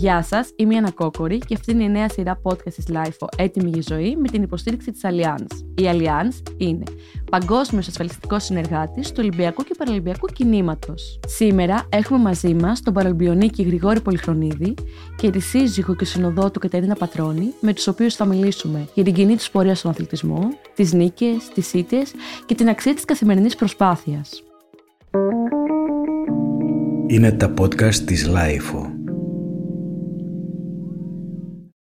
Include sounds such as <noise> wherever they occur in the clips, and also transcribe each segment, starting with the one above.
Γεια σας, είμαι η Ανna Κόκορη και αυτή είναι η νέα σειρά podcast της LIFO Έτοιμη για ζωή με την υποστήριξη της Allianz. Η Allianz είναι παγκόσμιος ασφαλιστικός συνεργάτης του Ολυμπιακού και Παραλυμπιακού κινήματος. Σήμερα έχουμε μαζί μας τον Παραλυμπιονίκη Γρηγόρη Πολυχρονίδη και τη σύζυγο και συνοδό του Κατερίνα Πατρώνη, με τους οποίους θα μιλήσουμε για την κοινή τους πορεία στον αθλητισμό, τις νίκες, τις ήττες και την αξία της καθημερινής προσπάθειας. Είναι τα podcast της LIFO.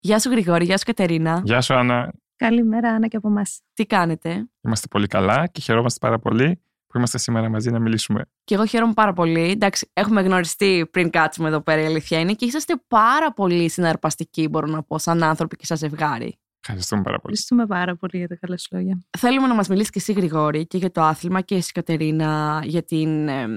Γεια σου Γρηγόρη, γεια σου Κατερίνα. Γεια σου Άννα. Καλημέρα Άννα και από εμάς. Τι κάνετε; Είμαστε πολύ καλά και χαιρόμαστε πάρα πολύ που είμαστε σήμερα μαζί να μιλήσουμε. Και εγώ χαίρομαι πάρα πολύ. Εντάξει, έχουμε γνωριστεί πριν κάτσουμε εδώ πέρα, η αλήθεια είναι, και είσαστε πάρα πολύ συναρπαστικοί, μπορώ να πω, σαν άνθρωποι και σαν ζευγάρι. Ευχαριστούμε πάρα πολύ. Ευχαριστούμε πάρα πολύ για τα καλά σου λόγια. Θέλουμε να μας μιλήσεις και εσύ, Γρηγόρη, και για το άθλημα και εσύ, Κατερίνα, για την ε,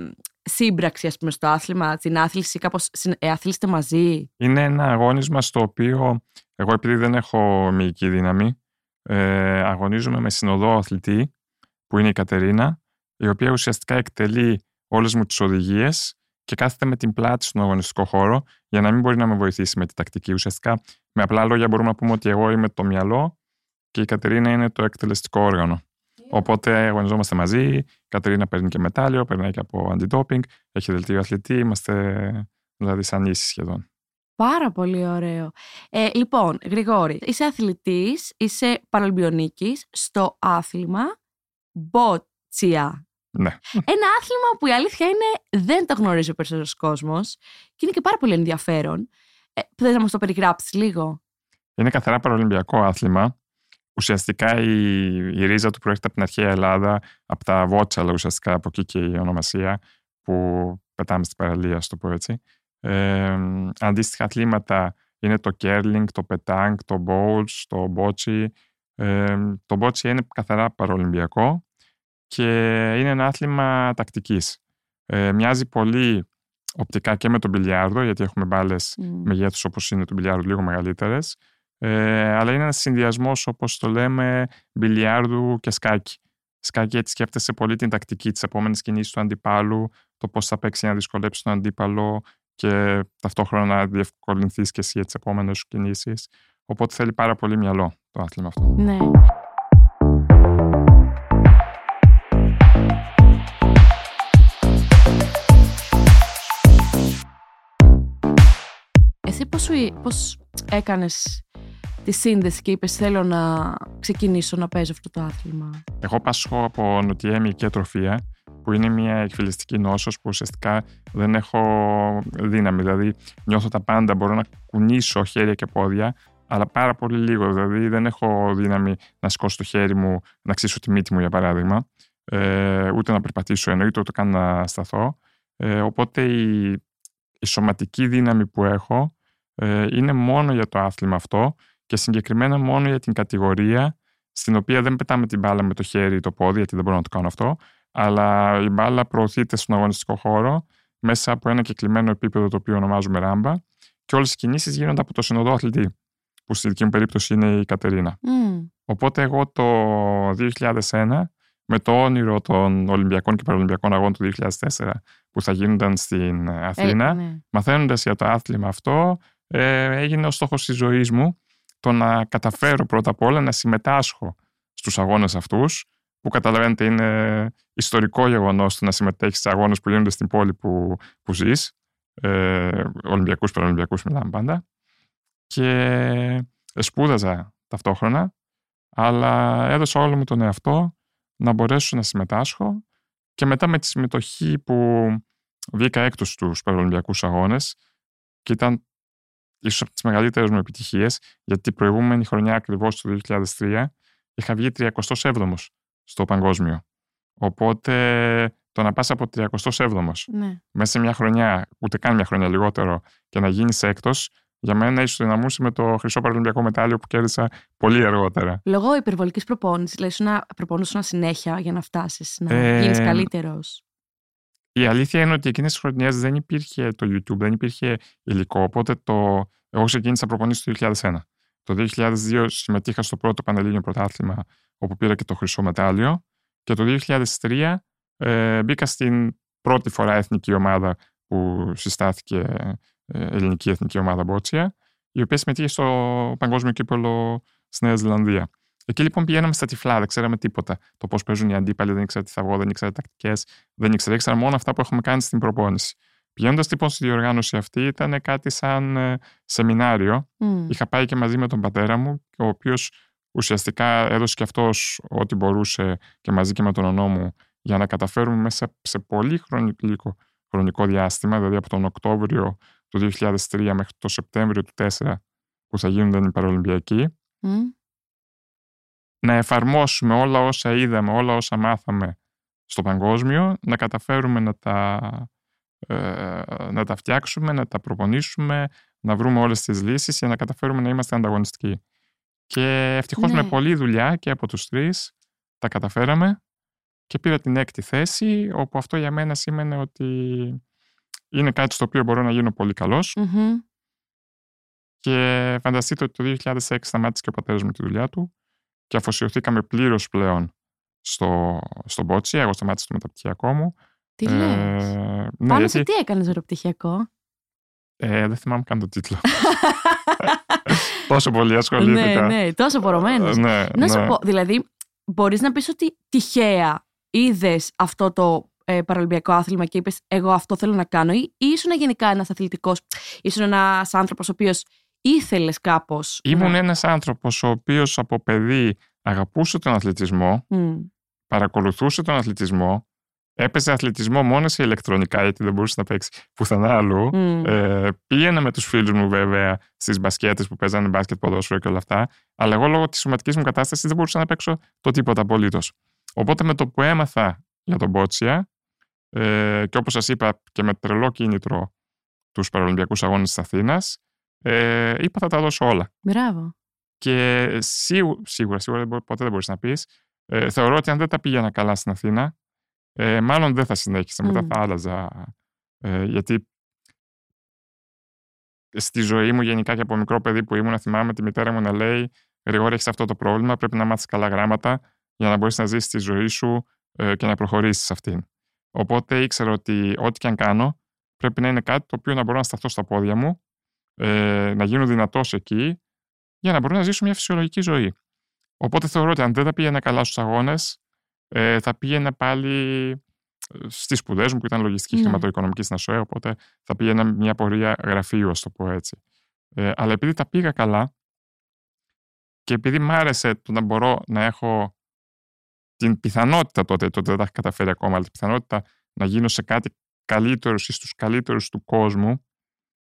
σύμπραξη, ας πούμε, στο άθλημα, την άθληση, κάπως ε, αθλήστε μαζί. Είναι ένα αγώνισμα στο οποίο εγώ, επειδή δεν έχω μυϊκή δύναμη, ε, αγωνίζομαι με συνοδό αθλητή, που είναι η Κατερίνα, η οποία ουσιαστικά εκτελεί όλες μου τις οδηγίες και κάθεται με την πλάτη στον αγωνιστικό χώρο για να μην μπορεί να με βοηθήσει με τη τακτική. Ουσιαστικά, με απλά λόγια, μπορούμε να πούμε ότι εγώ είμαι το μυαλό και η Κατερίνα είναι το εκτελεστικό όργανο. Οπότε αγωνιζόμαστε μαζί. Η Κατερίνα παίρνει και μετάλλιο, περνάει και από αντιτόπινγκ, έχει δελτίο αθλητή. Είμαστε δηλαδή σαν ίσοι σχεδόν. Πάρα πολύ ωραίο. Ε, λοιπόν, Γρηγόρη, είσαι αθλητής, είσαι παραλμπιονίκης στο άθλημα μπότσια. Ναι. Ένα άθλημα που η αλήθεια είναι δεν το γνωρίζει ο περισσότερο κόσμος και είναι και πάρα πολύ ενδιαφέρον. Ε, Θες να μας το περιγράψεις λίγο; Είναι καθαρά παραολυμπιακό άθλημα. Ουσιαστικά η, η ρίζα του προέρχεται από την αρχαία Ελλάδα, από τα βότσαλα ουσιαστικά, από εκεί και η ονομασία που πετάμε στην παραλία, στο πω έτσι. Ε, αντίστοιχα αθλήματα είναι το κέρλινγκ, το πετάνκ, το μπόλτς, το μπότσι. Ε, το μπότσι είναι καθαρά παραολυμπιακό και είναι ένα άθλημα τακτικής. Ε, μοιάζει πολύ οπτικά και με τον μπιλιάρδο, γιατί έχουμε μπάλες mm. μεγέθους όπως είναι το μπιλιάρδο λίγο μεγαλύτερες. Ε, αλλά είναι ένας συνδυασμός, όπως το λέμε, μπιλιάρδου και σκάκι. Σκάκι έτσι σκέφτεσαι πολύ την τακτική της επόμενης κινήσης του αντιπάλου, το πώς θα παίξει να δυσκολέψει τον αντίπαλο και ταυτόχρονα να διευκολυνθείς και εσύ για τις επόμενες σου κινήσεις. Οπότε θέλει πάρα πολύ μυαλό το άθλημα αυτό. Ναι. Πώς, σου, πώς έκανες τη σύνδεση και είπες θέλω να ξεκινήσω να παίζω αυτό το άθλημα. Εγώ πάσχω από νοτιέμι και τροφία που είναι μια εκφυλιστική νόσος που ουσιαστικά δεν έχω δύναμη. Δηλαδή νιώθω τα πάντα, μπορώ να κουνήσω χέρια και πόδια, αλλά πάρα πολύ λίγο. Δηλαδή δεν έχω δύναμη να σηκώσω το χέρι μου, να ξύσω τη μύτη μου για παράδειγμα, ε, ούτε να περπατήσω εννοείται, ούτε καν να σταθώ. Ε, οπότε η, η σωματική δύναμη που έχω ε, είναι μόνο για το άθλημα αυτό και συγκεκριμένα μόνο για την κατηγορία στην οποία δεν πετάμε την μπάλα με το χέρι ή το πόδι, γιατί δεν μπορώ να το κάνω αυτό, αλλά η μπάλα προωθείται στον αγωνιστικό χώρο μέσα από ένα κεκλειμένο επίπεδο το οποίο ονομάζουμε ράμπα και όλες οι κινήσεις γίνονται από το συνοδό αθλητή, που στη δική μου περίπτωση είναι η Κατερίνα. Mm. Οπότε εγώ το 2001 με το όνειρο των Ολυμπιακών και Παραολυμπιακών Αγώνων του 2004 που θα γίνονταν στην Αθήνα, Ε, ναι. μαθαίνοντας για το άθλημα αυτό, ε, έγινε ο στόχος της ζωής μου το να καταφέρω πρώτα απ' όλα να συμμετάσχω στους αγώνες αυτούς, που καταλαβαίνετε είναι ιστορικό γεγονός το να συμμετέχεις σε αγώνες που γίνονται στην πόλη που, που ζεις, ε, Ολυμπιακούς, Παραολυμπιακούς μιλάμε πάντα, και σπούδαζα ταυτόχρονα, αλλά έδωσα όλο μου τον εαυτό να μπορέσω να συμμετάσχω και μετά με τη συμμετοχή που βγήκα έκτος στους Παραολυμπιακούς Αγώνες και ήταν ίσως από τις μεγαλύτερες μου επιτυχίες γιατί την προηγούμενη χρονιά ακριβώς το 2003 είχα βγει 37ος στο παγκόσμιο. Οπότε το να πας από 37ος ναι. μέσα σε μια χρονιά, ούτε καν μια χρονιά λιγότερο, και να γίνεις έκτος, για μένα ίσως δυναμούσε με το χρυσό παραλυμπιακό μετάλλιο που κέρδισα πολύ αργότερα. Λόγω υπερβολικής προπόνησης, δηλαδή σου να προπονούσουν συνέχεια για να φτάσεις να Ε, γίνεις καλύτερος. Η αλήθεια είναι ότι εκείνες τις χρονιές δεν υπήρχε το YouTube, δεν υπήρχε υλικό, οπότε το... εγώ ξεκίνησα προπονήσεις το 2001. Το 2002 συμμετείχα στο πρώτο Πανελλήνιο Πρωτάθλημα, όπου πήρα και το χρυσό μετάλλιο. Και το 2003 ε, μπήκα στην πρώτη φορά εθνική ομάδα που συστάθηκε ε, ελληνική εθνική ομάδα μπότσια, η οποία συμμετείχε στο παγκόσμιο κύπελο στη Νέα Ζηλανδία. Εκεί λοιπόν πηγαίναμε στα τυφλά, δεν ξέραμε τίποτα. Το πώς παίζουν οι αντίπαλοι, δεν ήξερα τι θα βγω, δεν ήξερα τακτικές, δεν ήξερα, ήξερα μόνο αυτά που έχουμε κάνει στην προπόνηση. Πηγαίνοντας λοιπόν στη διοργάνωση αυτή, ήταν κάτι σαν ε, σεμινάριο. Μμ. Είχα πάει και μαζί με τον πατέρα μου, ο οποίος ουσιαστικά έδωσε και αυτός ό,τι μπορούσε και μαζί και με τον ονό μου για να καταφέρουμε μέσα σε πολύ χρονικό, χρονικό διάστημα, δηλαδή από τον Οκτώβριο του 2003 μέχρι το Σεπτέμβριο του 2004 που θα γίνονταν οι Παραολυμπιακοί, Μμ. Να εφαρμόσουμε όλα όσα είδαμε, όλα όσα μάθαμε στο παγκόσμιο, να καταφέρουμε να τα, ε, να τα φτιάξουμε, να τα προπονήσουμε, να βρούμε όλες τις λύσεις για να καταφέρουμε να είμαστε ανταγωνιστικοί. Και ευτυχώς Ναι. με πολλή δουλειά και από τους τρεις τα καταφέραμε και πήρα την έκτη θέση, όπου αυτό για μένα σήμαινε ότι είναι κάτι στο οποίο μπορώ να γίνω πολύ καλός Μμμ. και φανταστείτε ότι το 2006 σταμάτησε και ο πατέρας μου τη δουλειά του και αφοσιωθήκαμε πλήρως πλέον στο, στο μπότσι. Εγώ σταμάτησα το μεταπτυχιακό μου. Τι λες; Ε, ναι, Πάνω γιατί, σε τι έκανες αεροπτυχιακό. ε, δεν θυμάμαι καν τον τίτλο. <laughs> Τόσο πολύ ασχολήθηκα. ναι, ναι, τόσο πορωμένος. Ε, ναι, Να σου ναι. πω, δηλαδή, μπορείς να πεις ότι τυχαία είδες αυτό το ε, παραλυμπιακό άθλημα και είπες εγώ αυτό θέλω να κάνω ή, ή ήσουν γενικά ένας αθλητικός, ήσουν ένας άνθρωπος ο οποίος ήθελες κάπως Ήμουν να... ένας άνθρωπος ο οποίος από παιδί αγαπούσε τον αθλητισμό, Μμ. παρακολουθούσε τον αθλητισμό, έπαιζε αθλητισμό μόνο σε ηλεκτρονικά γιατί δεν μπορούσε να παίξει πουθενά αλλού. Μμ. Ε, πήγαινα με τους φίλους μου βέβαια στις μπασκέτες που παίζανε μπάσκετ, ποδόσφαιρο και όλα αυτά. Αλλά εγώ λόγω της σωματικής μου κατάστασης δεν μπορούσα να παίξω το τίποτα απολύτως. Οπότε με το που έμαθα για τον Μπότσια ε, και όπως σας είπα και με τρελό κίνητρο τους Παραλυμπιακούς Αγώνες της Αθήνας, ε, είπα θα τα δώσω όλα. Μπράβο. Και σίγου- σίγουρα, σίγουρα δεν μπο- ποτέ δεν μπορείς να πεις. Ε, θεωρώ ότι αν δεν τα πήγαινα καλά στην Αθήνα, ε, μάλλον δεν θα συνέχισα. Μετά Μμ. θα άλλαζα. Ε, γιατί στη ζωή μου, γενικά και από μικρό παιδί που ήμουν, θυμάμαι τη μητέρα μου να λέει: Γρηγόρη, έχεις αυτό το πρόβλημα. Πρέπει να μάθεις καλά γράμματα για να μπορείς να ζήσει τη ζωή σου ε, και να προχωρήσεις αυτήν. Οπότε ήξερα ότι ό,τι και αν κάνω, πρέπει να είναι κάτι το οποίο να μπορώ να σταθώ στα πόδια μου, ε, να γίνω δυνατός εκεί, για να μπορώ να ζήσω μια φυσιολογική ζωή. Οπότε θεωρώ ότι αν δεν τα πήγαινα καλά στους αγώνες, ε, θα πήγαινα πάλι στις σπουδές μου που ήταν λογιστική Ναι. χρηματοοικονομική στην ΑΣΟΕ, οπότε θα πήγαινα μια πορεία γραφείου, ας το πω έτσι. Ε, αλλά επειδή τα πήγα καλά και επειδή μ' άρεσε το να μπορώ να έχω την πιθανότητα τότε, τότε δεν τα είχα καταφέρει ακόμα, αλλά την πιθανότητα να γίνω σε κάτι καλύτερο ή στους καλύτερους του κόσμου,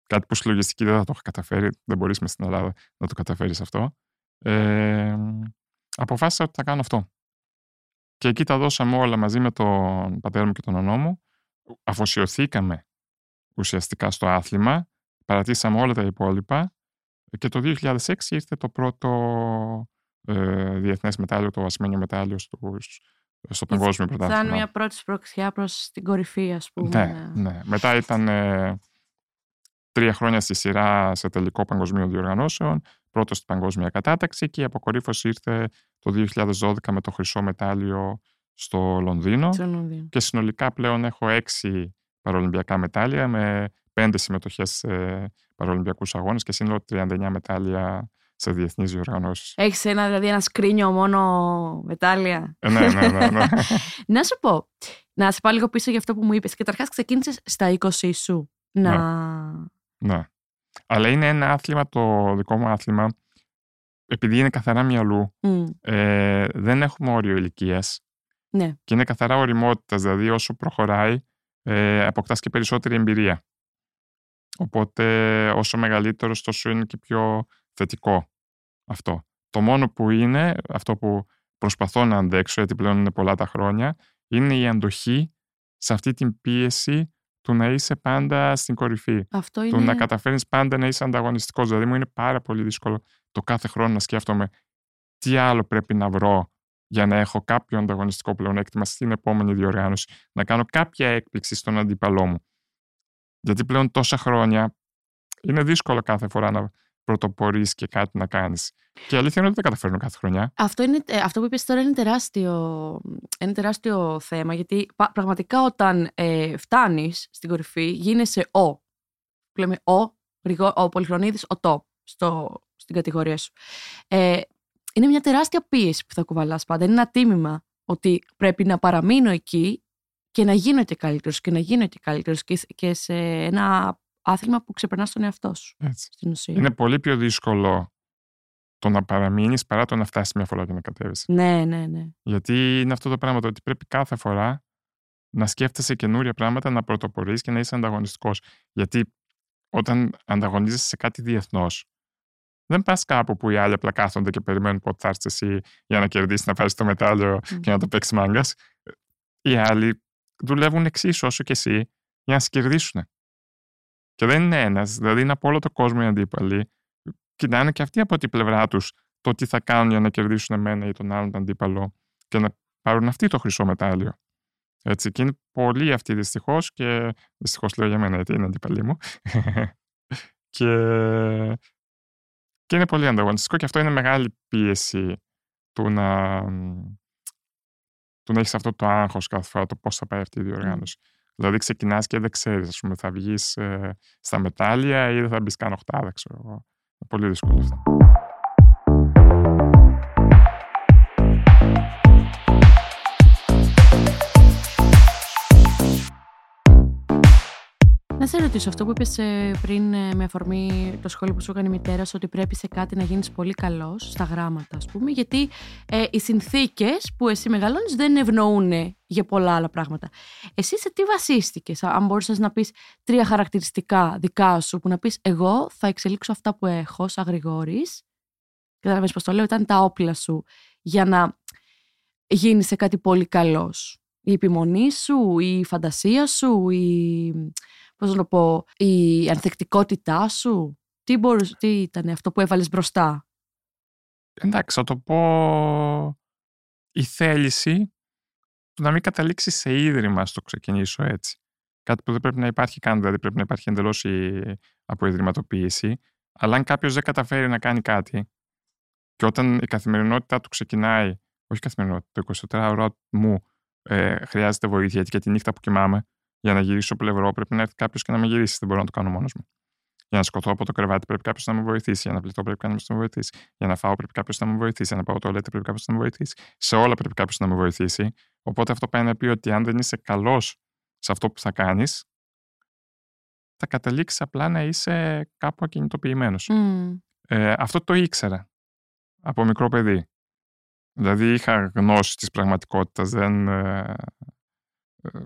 κάτι που στη λογιστική δεν θα το είχα καταφέρει, δεν μπορείς μες στην Ελλάδα να το καταφέρεις αυτό, ε, αποφάσισα ότι θα κάνω αυτό. Και εκεί τα δώσαμε όλα μαζί με τον πατέρα μου και τον ονό μου. Αφοσιωθήκαμε ουσιαστικά στο άθλημα, παρατήσαμε όλα τα υπόλοιπα και το 2006 ήρθε το πρώτο ε, διεθνές μετάλλιο, το ασημένιο μετάλλιο στους, στο παγκόσμιο Σαν πρωτάθλημα. μια πρώτη σπροξιά προς την κορυφή, ας πούμε. Ναι, ναι. Μετά ήταν ε, τρία χρόνια στη σειρά σε τελικό παγκοσμίο διοργανώσεων, πρώτο στην παγκόσμια κατάταξη και η αποκορύφωση ήρθε το 2012 με το χρυσό μετάλλιο στο Λονδίνο. Στο Λονδίνο. Και συνολικά πλέον έχω έξι παραολυμπιακά μετάλλια με πέντε συμμετοχές σε παραολυμπιακούς αγώνες και σύνολο 39 μετάλλια σε διεθνείς διοργανώσεις. Έχεις ένα, δηλαδή ένα σκρίνιο μόνο μετάλλια; Ε, ναι, ναι, ναι, ναι. <laughs> Να σου πω, να σε πάω λίγο πίσω για αυτό που μου είπες. Καταρχάς ξεκίνησες στα 20 σου. Να... ναι. Αλλά είναι ένα άθλημα, το δικό μου άθλημα, επειδή είναι καθαρά μυαλού, Μμ, ε, δεν έχουμε όριο ηλικίας ναι. και είναι καθαρά οριμότητας. Δηλαδή, όσο προχωράει, ε, αποκτάς και περισσότερη εμπειρία. Οπότε, όσο μεγαλύτερο, τόσο είναι και πιο θετικό αυτό. Το μόνο που είναι, αυτό που προσπαθώ να αντέξω, γιατί πλέον είναι πολλά τα χρόνια, είναι η αντοχή σε αυτή την πίεση του να είσαι πάντα στην κορυφή. Αυτό Του να είναι... καταφέρνεις πάντα να είσαι ανταγωνιστικός. Δηλαδή, μου είναι πάρα πολύ δύσκολο το κάθε χρόνο να σκέφτομαι τι άλλο πρέπει να βρω για να έχω κάποιο ανταγωνιστικό πλεονέκτημα στην επόμενη διοργάνωση, να κάνω κάποια έκπληξη στον αντίπαλό μου. Γιατί πλέον τόσα χρόνια είναι δύσκολο κάθε φορά να πρωτοπορείς και κάτι να κάνεις. Και η αλήθεια είναι ότι δεν καταφέρνω κάθε χρονιά. Αυτό, είναι, ε, αυτό που είπες τώρα είναι τεράστιο, είναι τεράστιο θέμα, γιατί πα- πραγματικά όταν ε, φτάνεις στην κορυφή γίνεσαι ο. Που λέμε ο Γρηγο- ο Πολυχρονίδης, ο top στο, στην κατηγορία σου. Ε, είναι μια τεράστια πίεση που θα κουβαλάς πάντα. Είναι ένα τίμημα ότι πρέπει να παραμείνω εκεί και να γίνω και καλύτερος και να γίνω και καλύτερος και, και σε ένα άθλημα που ξεπερνάς τον εαυτό σου Έτσι. στην ουσία. Είναι πολύ πιο δύσκολο το να παραμείνεις παρά το να φτάσεις μια φορά και να κατέβεις. Ναι, ναι, ναι. Γιατί είναι αυτό το πράγμα το ότι πρέπει κάθε φορά να σκέφτεσαι καινούρια πράγματα, να πρωτοπορείς και να είσαι ανταγωνιστικός. Γιατί όταν ανταγωνίζεσαι σε κάτι διεθνώς, δεν πας κάπου που οι άλλοι απλά κάθονται και περιμένουν πότε θα έρθεις εσύ για να κερδίσεις, να πάρεις το μετάλλιο Μμ. και να το παίξεις μάγκας. Οι άλλοι δουλεύουν εξίσου όσο και εσύ για να σε κερδίσουν. Και δεν είναι ένας, δηλαδή είναι από όλο το κόσμο οι αντίπαλοι. Κοιτάνε και αυτοί από την πλευρά τους το τι θα κάνουν για να κερδίσουν εμένα ή τον άλλον αντίπαλο και να πάρουν αυτοί το χρυσό μετάλλιο. Έτσι, και είναι πολλοί αυτοί δυστυχώς και δυστυχώς λέω για μένα γιατί είναι αντίπαλοι μου. <laughs> και, και είναι πολύ ανταγωνιστικό και αυτό είναι μεγάλη πίεση του να, του να έχεις αυτό το άγχος κάθε φορά το πώς θα πάει αυτή η διοργάνωση. Δηλαδή ξεκινάς και δεν ξέρεις, ας πούμε, θα βγεις ε, στα μετάλλια ή δεν θα μπεις καν οχτάδα, ξέρω εγώ. Είναι πολύ δύσκολο αυτό. Να σε ρωτήσω αυτό που είπες ε, πριν ε, με αφορμή το σχόλιο που σου έκανε η μητέρα σου ότι πρέπει σε κάτι να γίνεις πολύ καλός, στα γράμματα ας πούμε, γιατί ε, οι συνθήκες που εσύ μεγαλώνεις δεν ευνοούν για πολλά άλλα πράγματα. Εσύ σε τι βασίστηκες, αν μπορούσες να πεις τρία χαρακτηριστικά δικά σου που να πεις εγώ θα εξελίξω αυτά που έχω σαν Γρηγόρης, καταλαβαίνεις πώς το λέω, ήταν τα όπλα σου για να γίνεις σε κάτι πολύ καλός. Η επιμονή σου, η φαντασία σου, η πώς να το πω, η ανθεκτικότητά σου; Τι, μπορούσε, τι ήταν αυτό που έβαλες μπροστά; Εντάξει, θα το πω η θέληση του να μην καταλήξει σε ίδρυμα στο ξεκινήσω έτσι. Κάτι που δεν πρέπει να υπάρχει καν, δηλαδή πρέπει να υπάρχει εντελώς η αποϊδρυματοποίηση. Αλλά αν κάποιος δεν καταφέρει να κάνει κάτι και όταν η καθημερινότητά του ξεκινάει, όχι η καθημερινότητα, το 24ωρο μου ε, χρειάζεται βοήθεια, γιατί και τη νύχτα που κοιμάμαι, για να γυρίσω πλευρό πρέπει να έρθει κάποιος και να με γυρίσει. Δεν μπορώ να το κάνω μόνος μου. Για να σκοτώ από το κρεβάτι πρέπει κάποιος να με βοηθήσει. Για να πληθώ πρέπει κάποιος να με βοηθήσει. Για να φάω πρέπει κάποιος να με βοηθήσει. Για να πάω το λέτε πρέπει κάποιος να με βοηθήσει. Σε όλα πρέπει κάποιος να με βοηθήσει. Οπότε αυτό πάει να πει ότι αν δεν είσαι καλός σε αυτό που θα κάνεις, θα καταλήξεις απλά να είσαι κάπου ακινητοποιημένος. Mm. Ε, αυτό το ήξερα από μικρό παιδί. Δηλαδή είχα γνώση της πραγματικότητας, δεν, ε, ε,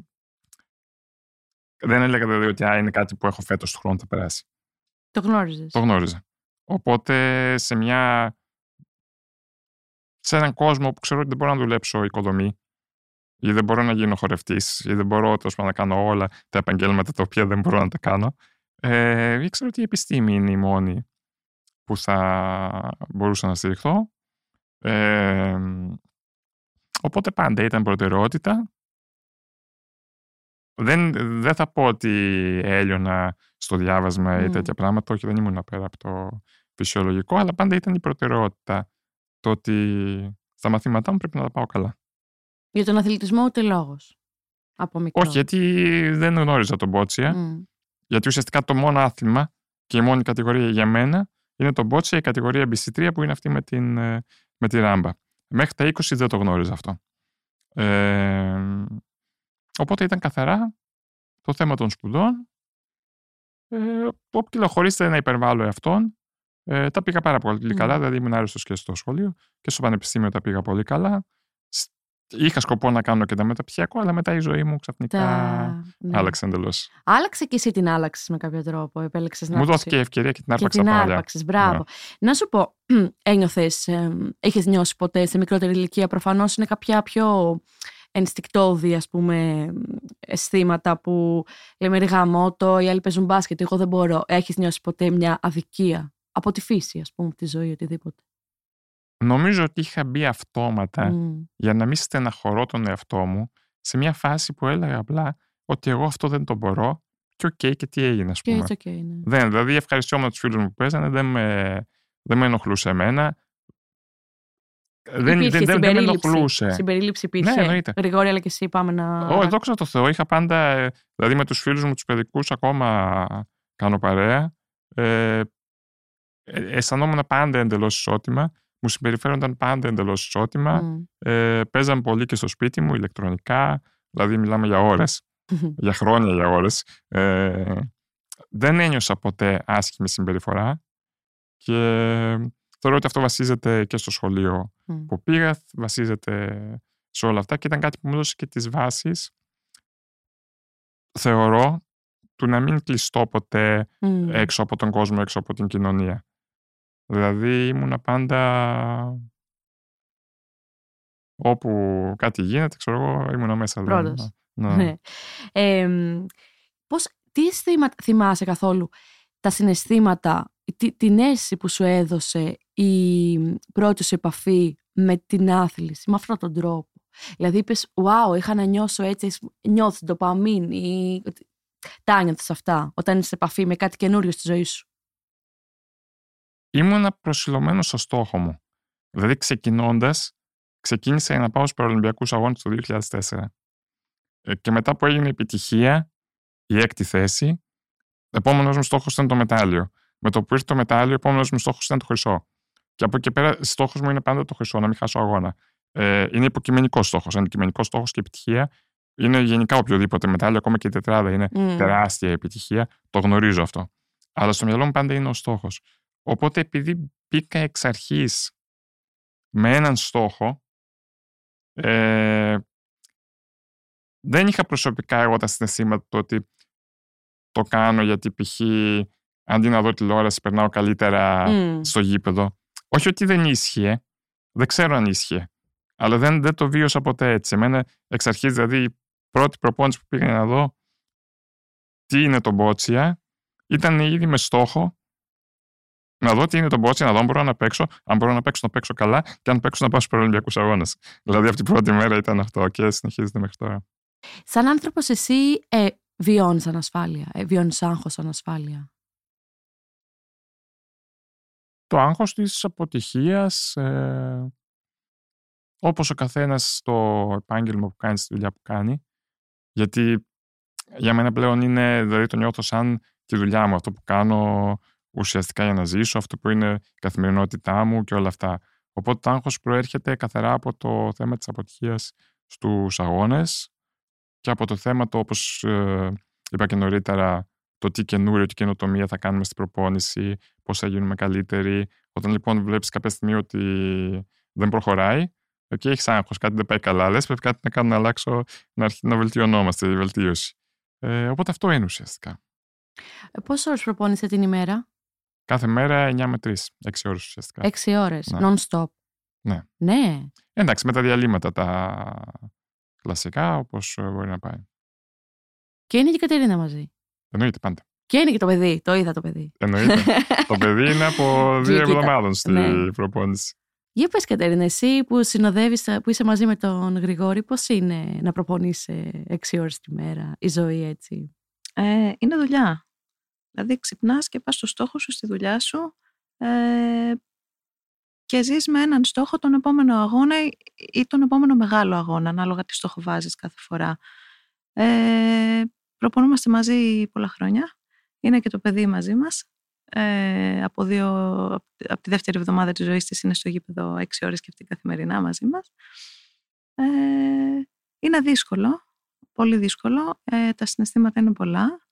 δεν έλεγα δηλαδή ότι α, είναι κάτι που έχω φέτος του χρόνου θα περάσει. Το γνώριζες. Το γνώριζα. Οπότε σε μια σε έναν κόσμο που ξέρω ότι δεν μπορώ να δουλέψω οικοδομή ή δεν μπορώ να γίνω χορευτής ή δεν μπορώ τέλος πάντων, να κάνω όλα τα επαγγέλματα τα οποία δεν μπορώ να τα κάνω ε, ήξερα ότι η επιστήμη είναι η μόνη που θα μπορούσα να στηριχθώ ε, οπότε πάντα ήταν προτεραιότητα δεν, δεν θα πω ότι έλειωνα στο διάβασμα ή Μμ. τέτοια πράγματα. Όχι, δεν ήμουν πέρα από το φυσιολογικό, αλλά πάντα ήταν η προτεραιότητα το ότι στα μαθήματά μου πρέπει να τα πάω καλά. Για τον αθλητισμό ούτε λόγος. Από μικρό. Όχι, γιατί δεν γνώριζα τον Μπότσια. Μμ. Γιατί ουσιαστικά το μόνο άθλημα και η μόνη κατηγορία για μένα είναι το Μπότσια, η κατηγορία BC3 που είναι αυτή με, την, ε, με τη ράμπα. Μέχρι τα 20 δεν το γνώριζα αυτό. Ε, οπότε ήταν καθαρά το θέμα των σπουδών. Ε, όπου χωρίστε να υπερβάλλω εαυτόν, ε, τα πήγα πάρα πολύ Μμ. καλά. Δηλαδή ήμουν άρρωστος και στο σχολείο και στο πανεπιστήμιο τα πήγα πολύ καλά. Σ- Είχα σκοπό να κάνω και τα μεταπτυχιακό, αλλά μετά η ζωή μου ξαφνικά Τα... ναι. άλλαξε εντελώς. Άλλαξε και εσύ την άλλαξες με κάποιο τρόπο. Επέλεξες να Μου πεις- δόθηκε η ευκαιρία και την Και άρπαξα την από παλιά. άρπαξες, μπράβο. Να σου πω, <clears throat> ένιωθες, έχεις νιώσει ποτέ σε μικρότερη ηλικία. Προφανώς είναι κάποια πιο ενστικτόδη, ας πούμε, αισθήματα που λέμε ρε γαμώτο, οι άλλοι παίζουν μπάσκετ, εγώ δεν μπορώ. Έχεις νιώσει ποτέ μια αδικία από τη φύση, ας πούμε, από τη ζωή, οτιδήποτε; Νομίζω ότι είχα μπει αυτόματα Μμ. για να μην στεναχωρώ τον εαυτό μου σε μια φάση που έλεγα απλά ότι εγώ αυτό δεν το μπορώ και οκ και τι έγινε, ας Και πούμε. έτσι, okay, ναι. Δεν, δηλαδή ευχαριστιόμουν τους φίλους μου που παίζανε, δεν με, δεν με ενοχλούσε εμένα. Δεν, Υπήρχε δεν, δεν, δεν με συμπερίληψη. ενοχλούσε. Συμπερίληψη υπήρχε. Ναι, εννοείται. Γρηγόρη, αλλά και εσύ πάμε να. Ω, δόξα τω Θεώ, είχα πάντα, ε, δηλαδή με τους φίλους μου τους παιδικούς ακόμα κάνω παρέα. ε, ε, αισθανόμουν πάντα εντελώς ισότιμα, μου συμπεριφέρονταν πάντα εντελώς ισότιμα, Μμ. ε, παίζαν πολύ και στο σπίτι μου ηλεκτρονικά, δηλαδή μιλάμε για ώρες, για χρόνια για ώρες. Ε, δεν ένιωσα ποτέ άσχημη συμπεριφορά και θεωρώ ότι αυτό βασίζεται και στο σχολείο Μμ. που πήγα, βασίζεται σε όλα αυτά και ήταν κάτι που μου έδωσε και τις βάσεις, θεωρώ, του να μην κλειστώ ποτέ Μμ. έξω από τον κόσμο, έξω από την κοινωνία. Δηλαδή ήμουνα πάντα όπου κάτι γίνεται, ξέρω εγώ, ήμουνα μέσα. δεν- Πρώτος. Ναι. Ναι. Εμ, πώς, τι αισθήματα θυμάσαι καθόλου τα συναισθήματα, τη- την αίσθηση που σου έδωσε η πρώτη σου επαφή με την άθληση, με αυτόν τον τρόπο. Δηλαδή είπες, wow, είχα να νιώσω έτσι, νιώθεις την ντοπαμίνη ή ότι- τα άνιωθες αυτά όταν είσαι σε επαφή με κάτι καινούριο στη ζωή σου. Ήμουνα προσιλωμένος στο στόχο μου. Δηλαδή, ξεκινώντας, ξεκίνησα να πάω στους Παραλυμπιακούς Αγώνες το 2004. Ε, Και μετά που έγινε η επιτυχία, η έκτη θέση, επόμενος μου στόχος ήταν το μετάλλιο. Με το που ήρθε το μετάλλιο, επόμενος μου στόχος ήταν το χρυσό. Και από εκεί πέρα, στόχος μου είναι πάντα το χρυσό, να μην χάσω αγώνα. Ε, είναι υποκειμενικός στόχος. Αντικειμενικός στόχος και επιτυχία είναι γενικά οποιοδήποτε μετάλλιο, ακόμα και η τετράδα είναι Μμ. τεράστια επιτυχία. Το γνωρίζω αυτό. Αλλά στο μυαλό μου πάντα είναι ο στόχος. Οπότε επειδή μπήκα εξ αρχής με έναν στόχο, ε, δεν είχα προσωπικά εγώ τα συναισθήματα το ότι το κάνω γιατί π.χ. αντί να δω τηλεόραση περνάω καλύτερα Μμ. στο γήπεδο. Όχι ότι δεν ίσχυε, δεν ξέρω αν ίσχυε, αλλά δεν, δεν το βίωσα ποτέ έτσι. Εμένα εξ αρχής, δηλαδή, η πρώτη προπόνηση που πήγα να δω τι είναι το μπότσια, ήταν ήδη με στόχο να δω τι είναι το μπότσια, να δω αν μπορώ να παίξω, αν μπορώ να παίξω να παίξω καλά και αν παίξω να πάω στους Παραλυμπιακούς Αγώνες. Δηλαδή αυτή η πρώτη μέρα ήταν αυτό και συνεχίζεται μέχρι τώρα. Σαν άνθρωπος εσύ ε, βιώνεις ανασφάλεια, ε, βιώνεις άγχος ανασφάλεια; Το άγχος της αποτυχίας, ε, όπως ο καθένας στο επάγγελμα που κάνει, στη δουλειά που κάνει. Γιατί για μένα πλέον είναι, δηλαδή το νιώθω σαν τη δουλειά μου, αυτό που κάνω ουσιαστικά για να ζήσω, αυτό που είναι η καθημερινότητά μου και όλα αυτά. Οπότε το άγχος προέρχεται καθαρά από το θέμα της αποτυχίας στους αγώνες και από το θέμα το, όπως ε, είπα και νωρίτερα, το τι καινούριο, τι καινοτομία θα κάνουμε στην προπόνηση, πώς θα γίνουμε καλύτεροι. Όταν λοιπόν βλέπεις κάποια στιγμή ότι δεν προχωράει, εκεί έχεις άγχος, κάτι δεν πάει καλά, λες πρέπει κάτι να κάνω να αλλάξω, να, αρχί- να βελτιωνόμαστε, η βελτίωση. Ε, οπότε αυτό είναι ουσιαστικά. Ε, πόσες ώρες προπόνησε την ημέρα; Κάθε μέρα 9 με 3, 6 ώρες ουσιαστικά. Έξι ώρες, Ναι. non-stop. Ναι. Ναι. Εντάξει, με τα διαλύματα τα κλασικά, όπως ε, μπορεί να πάει. Και είναι και η Κατερίνα μαζί. Εννοείται πάντα. Και είναι και το παιδί. Το είδα το παιδί. Εννοείται. <laughs> το παιδί είναι από δύο Κοίτα, εβδομάδων στη ναι. προπόνηση. Για πες Κατερίνα, εσύ που συνοδεύεις, που είσαι μαζί με τον Γρηγόρη, πώς είναι να προπονείσαι έξι ώρες τη μέρα, η ζωή έτσι; Ε, είναι δουλειά. Δηλαδή ξυπνάς και πας στο στόχο σου, στη δουλειά σου ε, και ζεις με έναν στόχο τον επόμενο αγώνα ή- ή τον επόμενο μεγάλο αγώνα, ανάλογα τι στόχο βάζεις κάθε φορά. Ε, προπονούμαστε μαζί πολλά χρόνια. Είναι και το παιδί μαζί μας. Ε, από, δύο, από τη δεύτερη εβδομάδα της ζωής της είναι στο γήπεδο έξι ώρες και αυτή καθημερινά μαζί μας. Ε, είναι δύσκολο, πολύ δύσκολο. Ε, τα συναισθήματα είναι πολλά,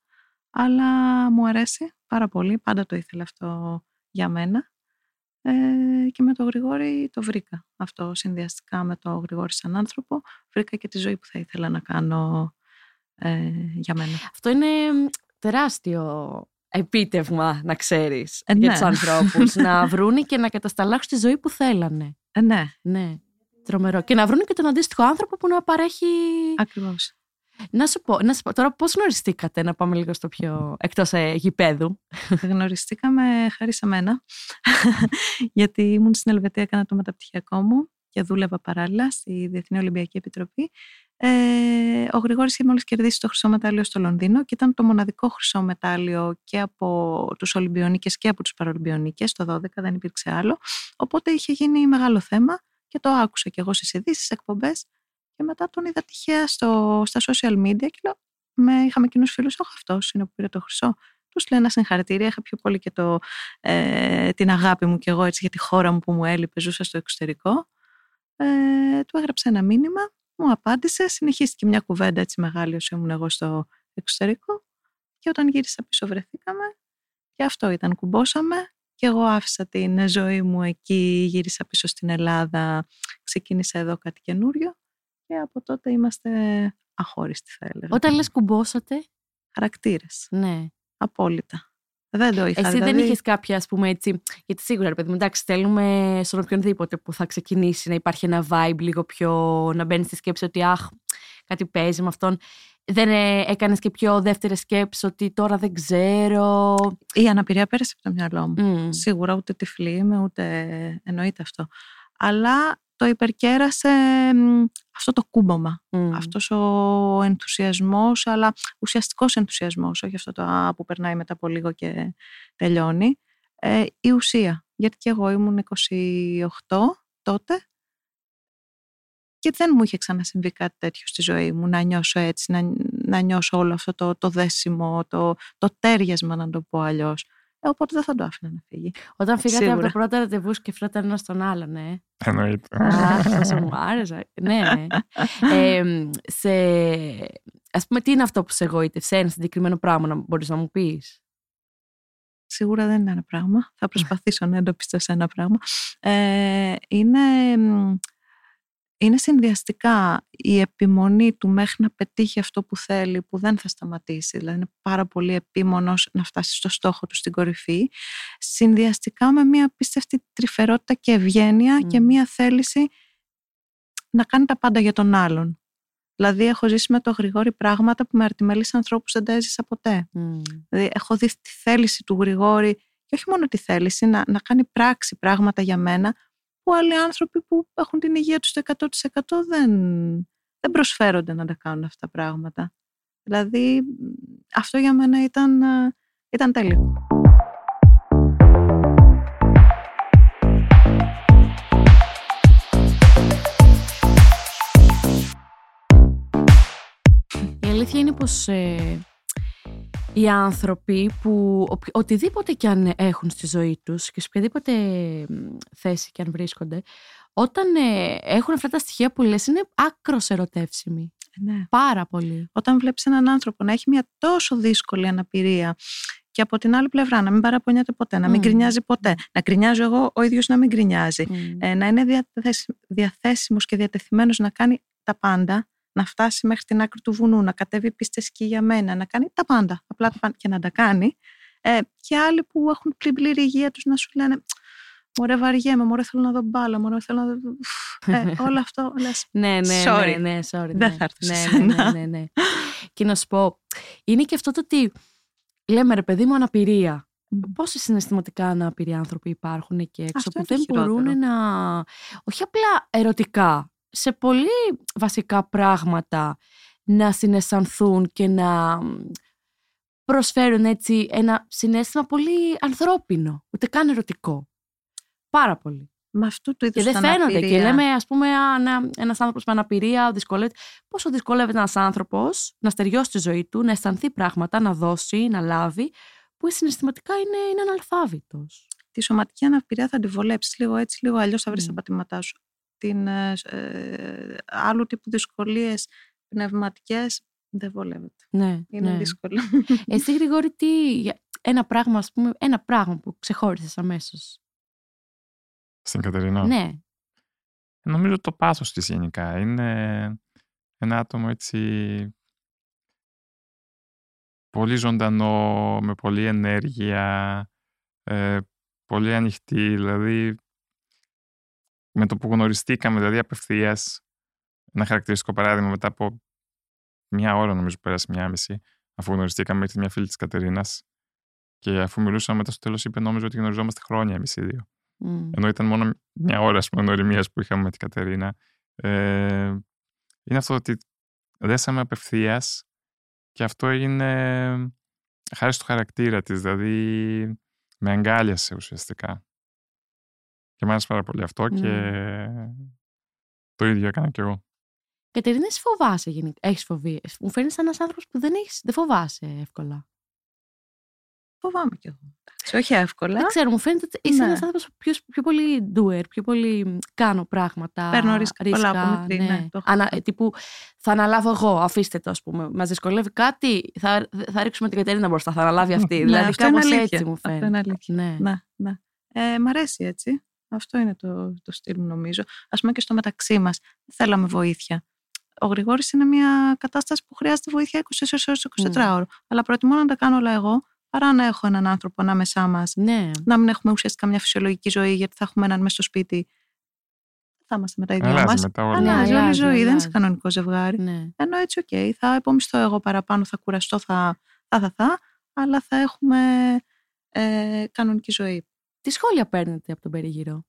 αλλά μου αρέσει πάρα πολύ. Πάντα το ήθελα αυτό για μένα. Ε, και με τον Γρηγόρη το βρήκα αυτό συνδυαστικά με τον Γρηγόρη σαν άνθρωπο. Βρήκα και τη ζωή που θα ήθελα να κάνω ε, για μένα. Αυτό είναι μ, τεράστιο επίτευγμα, να ξέρεις, Ε, για ναι. τους ανθρώπους. να βρούνε και να κατασταλάξουν τη ζωή που θέλανε. Ε, ναι, Ναι. Τρομερό. Και να βρούνε και τον αντίστοιχο άνθρωπο που να παρέχει. ακριβώς. Να σου πω, να σου πω τώρα, πώς γνωριστήκατε, να πάμε λίγο στο πιο. εκτός ε, γηπέδου; Γνωριστήκαμε χάρη σε μένα, <laughs> γιατί ήμουν στην Ελβετία, έκανα το μεταπτυχιακό μου και δούλευα παράλληλα στη Διεθνή Ολυμπιακή Επιτροπή. Ε, ο Γρηγόρης είχε μόλις κερδίσει το χρυσό μετάλλιο στο Λονδίνο και ήταν το μοναδικό χρυσό μετάλλιο και από τους Ολυμπιονίκες και από τους Παρολυμπιονίκες, το 12 δεν υπήρξε άλλο. Οπότε είχε γίνει μεγάλο θέμα και το άκουσα κι εγώ στις ειδήσεις, στις εκπομπές και μετά τον είδα τυχαία στο, στα social media και λέω, με, είχαμε κοινούς φίλους, όχι αυτός είναι που πήρε το χρυσό. Τους λέω ένα συγχαρητήρια, είχα πιο πολύ και το, ε, την αγάπη μου κι εγώ έτσι, για τη χώρα μου που μου έλειπε, ζούσα στο εξωτερικό. Ε, του έγραψα ένα μήνυμα, μου απάντησε, συνεχίστηκε μια κουβέντα έτσι μεγάλη όσο ήμουν εγώ στο εξωτερικό και όταν γύρισα πίσω βρεθήκαμε και αυτό ήταν, κουμπώσαμε και εγώ άφησα την ζωή μου εκεί, γύρισα πίσω στην Ελλάδα, ξεκίνησα εδώ κάτι καινούριο και από τότε είμαστε αχώριστοι θα έλεγα. Όταν λες κουμπώσατε. Χαρακτήρες. Ναι. Απόλυτα. Δεν το είχα. Εσύ δηλαδή... δεν είχες κάποια, ας πούμε έτσι. Γιατί σίγουρα, ρε παιδί μου, εντάξει, θέλουμε στον οποιονδήποτε που θα ξεκινήσει να υπάρχει ένα vibe λίγο πιο. να μπαίνεις στη σκέψη ότι αχ, κάτι παίζει με αυτόν. Δεν ε, έκανες και πιο δεύτερες σκέψεις ότι τώρα δεν ξέρω. Η αναπηρία πέρασε από το μυαλό μου. Σίγουρα ούτε τυφλή είμαι, ούτε εννοείται αυτό. Αλλά το υπερκέρασε αυτό το κούμπομα, mm. αυτός ο ενθουσιασμός, αλλά ουσιαστικός ενθουσιασμός, όχι αυτό το που περνάει μετά από λίγο και τελειώνει, ε, η ουσία. Γιατί και εγώ ήμουν 28 τότε και δεν μου είχε ξανασυμβεί κάτι τέτοιο στη ζωή μου, να νιώσω έτσι, να, να νιώσω όλο αυτό το, το δέσιμο, το, το τέριασμα να το πω αλλιώς. Ε, οπότε δεν θα το άφηνα να φύγει. Όταν φύγατε Σίγουρα. από το πρώτο ραντεβού, σκεφτόταν ένας τον άλλο, ναι. Εννοείται. Αυτό μου άρεσε. ναι. Ε, σε... Ας πούμε, τι είναι αυτό που σε εγωίτευσε, ένα συγκεκριμένο πράγμα να μπορείς να μου πεις; Σίγουρα δεν είναι ένα πράγμα. Θα προσπαθήσω να εντοπιστώ σε ένα πράγμα. Ε, είναι είναι συνδυαστικά η επιμονή του μέχρι να πετύχει αυτό που θέλει, που δεν θα σταματήσει. Δηλαδή είναι πάρα πολύ επίμονος να φτάσει στο στόχο του στην κορυφή. Συνδυαστικά με μια απίστευτη τρυφερότητα και ευγένεια και μια θέληση να κάνει τα πάντα για τον άλλον. Δηλαδή έχω ζήσει με το Γρηγόρη πράγματα που με αρτιμελείς ανθρώπους δεν τα έζησα ποτέ. Δηλαδή έχω δει τη θέληση του Γρηγόρη και όχι μόνο τη θέληση να, να κάνει πράξη πράγματα για μένα που άλλοι άνθρωποι που έχουν την υγεία τους το 100% δεν, δεν προσφέρονται να τα κάνουν αυτά τα πράγματα. Δηλαδή αυτό για μένα ήταν, ήταν τέλειο. Η αλήθεια είναι πως ε, οι άνθρωποι που οτιδήποτε και αν έχουν στη ζωή τους και σε οποιαδήποτε θέση και αν βρίσκονται, όταν ε, έχουν αυτά τα στοιχεία που λες είναι άκρος ερωτεύσιμοι. Ναι. Πάρα πολύ. Όταν βλέπεις έναν άνθρωπο να έχει μια τόσο δύσκολη αναπηρία και από την άλλη πλευρά να μην παραπονιέται ποτέ, να μην mm. γκρινιάζει ποτέ, να γκρινιάζω εγώ ο ίδιος να μην γκρινιάζει, ε, να είναι διαθέσιμος και διατεθειμένος να κάνει τα πάντα, να φτάσει μέχρι την άκρη του βουνού, να κατέβει πίστες σκι για μένα, να κάνει τα πάντα, απλά τα πάντα και να τα κάνει. Ε, και άλλοι που έχουν πλήρη υγεία τους να σου λένε Μωρέ βαριέμαι, μωρέ θέλω να δω μπάλα, μωρέ θέλω να δω... Ε, <laughs> όλο αυτό, λες, ναι, ναι, sorry. ναι, ναι, sorry. Δεν ναι. θα έρθω ναι, ναι, ναι, ναι, ναι. Και να σου πω, είναι και αυτό το ότι λέμε ρε παιδί μου αναπηρία. Mm. Πόσοι συναισθηματικά ανάπηροι άνθρωποι υπάρχουν εκεί έξω Αυτό που είναι δεν το χειρότερο. μπορούν να. Όχι απλά ερωτικά, σε πολύ βασικά πράγματα να συναισθανθούν και να προσφέρουν έτσι ένα συνέστημα πολύ ανθρώπινο, ούτε καν ερωτικό. Πάρα πολύ. Με αυτού του Και είδους δεν την φαίνονται. Και αναπηρία. λέμε, ας πούμε, ένα άνθρωπος με αναπηρία δυσκολεύεται. Πόσο δυσκολεύεται ένας άνθρωπος να στεριώσει τη ζωή του, να αισθανθεί πράγματα, να δώσει, να λάβει, που συναισθηματικά είναι, είναι αναλφάβητος. Τη σωματική αναπηρία θα τη βολέψεις λίγο έτσι, λίγο αλλιώς θα βρεις Mm. τα πατήματά σου. Την, ε, ε, άλλου τύπου δυσκολίες πνευματικές δεν βολεύεται. Ναι, Είναι ναι. δύσκολο. Εσύ, Γρηγόρη, τι, για- ένα πράγμα, ας πούμε, ένα πράγμα που ξεχώρισες αμέσως; Στην Κατερίνα. Ναι. Νομίζω το πάθος της γενικά. Είναι ένα άτομο έτσι πολύ ζωντανό, με πολλή ενέργεια, ε, πολύ ανοιχτή. Δηλαδή, με το που γνωριστήκαμε, δηλαδή απευθείας, ένα χαρακτηριστικό παράδειγμα, μετά από μια ώρα νομίζω που πέρασε μια μισή, αφού γνωριστήκαμε, ήρθε μια φίλη της Κατερίνας και αφού μιλούσαμε μετά στο τέλος είπε νόμιζα ότι γνωριζόμαστε χρόνια εμείς οι δύο. Μμ. Ενώ ήταν μόνο μια ώρα ας πούμε, γνωριμίας που είχαμε με την Κατερίνα. Ε, είναι αυτό ότι δέσαμε απευθείας και αυτό έγινε χάρη στο χαρακτήρα της, δηλαδή με αγκάλιασε ουσιαστικά. Και μου άρεσε πάρα πολύ αυτό και το ίδιο έκανα κι εγώ. Κατερίνα, εσύ φοβάσαι γενικά. Έχεις φοβίες. Μου φαίνεται σαν ένας άνθρωπος που δεν, έχεις, δεν φοβάσαι εύκολα. Φοβάμαι κι εγώ. Εντάξει, όχι εύκολα. Δεν ξέρω, μου φαίνεται ότι είσαι Ναι. ένας άνθρωπος πιο, πιο πολύ doer, πιο πολύ μ, κάνω πράγματα. Παίρνω ρίσκα πολλά από μικρή, ναι, το έχω Ανα, αυτό. ε, τύπου, θα αναλάβω εγώ, αφήστε το, ας πούμε. Μας δυσκολεύει κάτι, θα, θα ρίξουμε την Κατερίνα μπροστά, θα αναλάβει αυτή. Ναι, δηλαδή, αυτό είναι κάπως αλήθεια. έτσι μου Αυτό φαίνεται. είναι αλήθεια. Ναι. Ναι, ναι. Ε, μ' αρέσει έτσι. Αυτό είναι το, το στυλ μου νομίζω. Α πούμε και στο μεταξύ μας. Θέλαμε βοήθεια. Ο Γρηγόρης είναι μια κατάσταση που χρειάζεται βοήθεια 24 ώρες 24 Ναι. ώρο. Αλλά προτιμώ να τα κάνω όλα εγώ παρά να έχω έναν άνθρωπο ανάμεσά μας. ναι. Να μην έχουμε ουσιαστικά μια φυσιολογική ζωή, γιατί θα έχουμε έναν μέσα στο σπίτι. Δεν θα είμαστε με τα ίδια Αλλάζει μας. μετά όλο. Ναι, Αλλάζει όλη η αλλάζει, ζωή. Δεν αλλάζει. είσαι κανονικό ζευγάρι. ναι. Ενώ έτσι, οκ, θα επωμιστώ εγώ παραπάνω, θα κουραστώ, θα θα, θα, θα αλλά θα έχουμε ε, κανονική ζωή. Τι σχόλια παίρνετε από τον περίγυρο;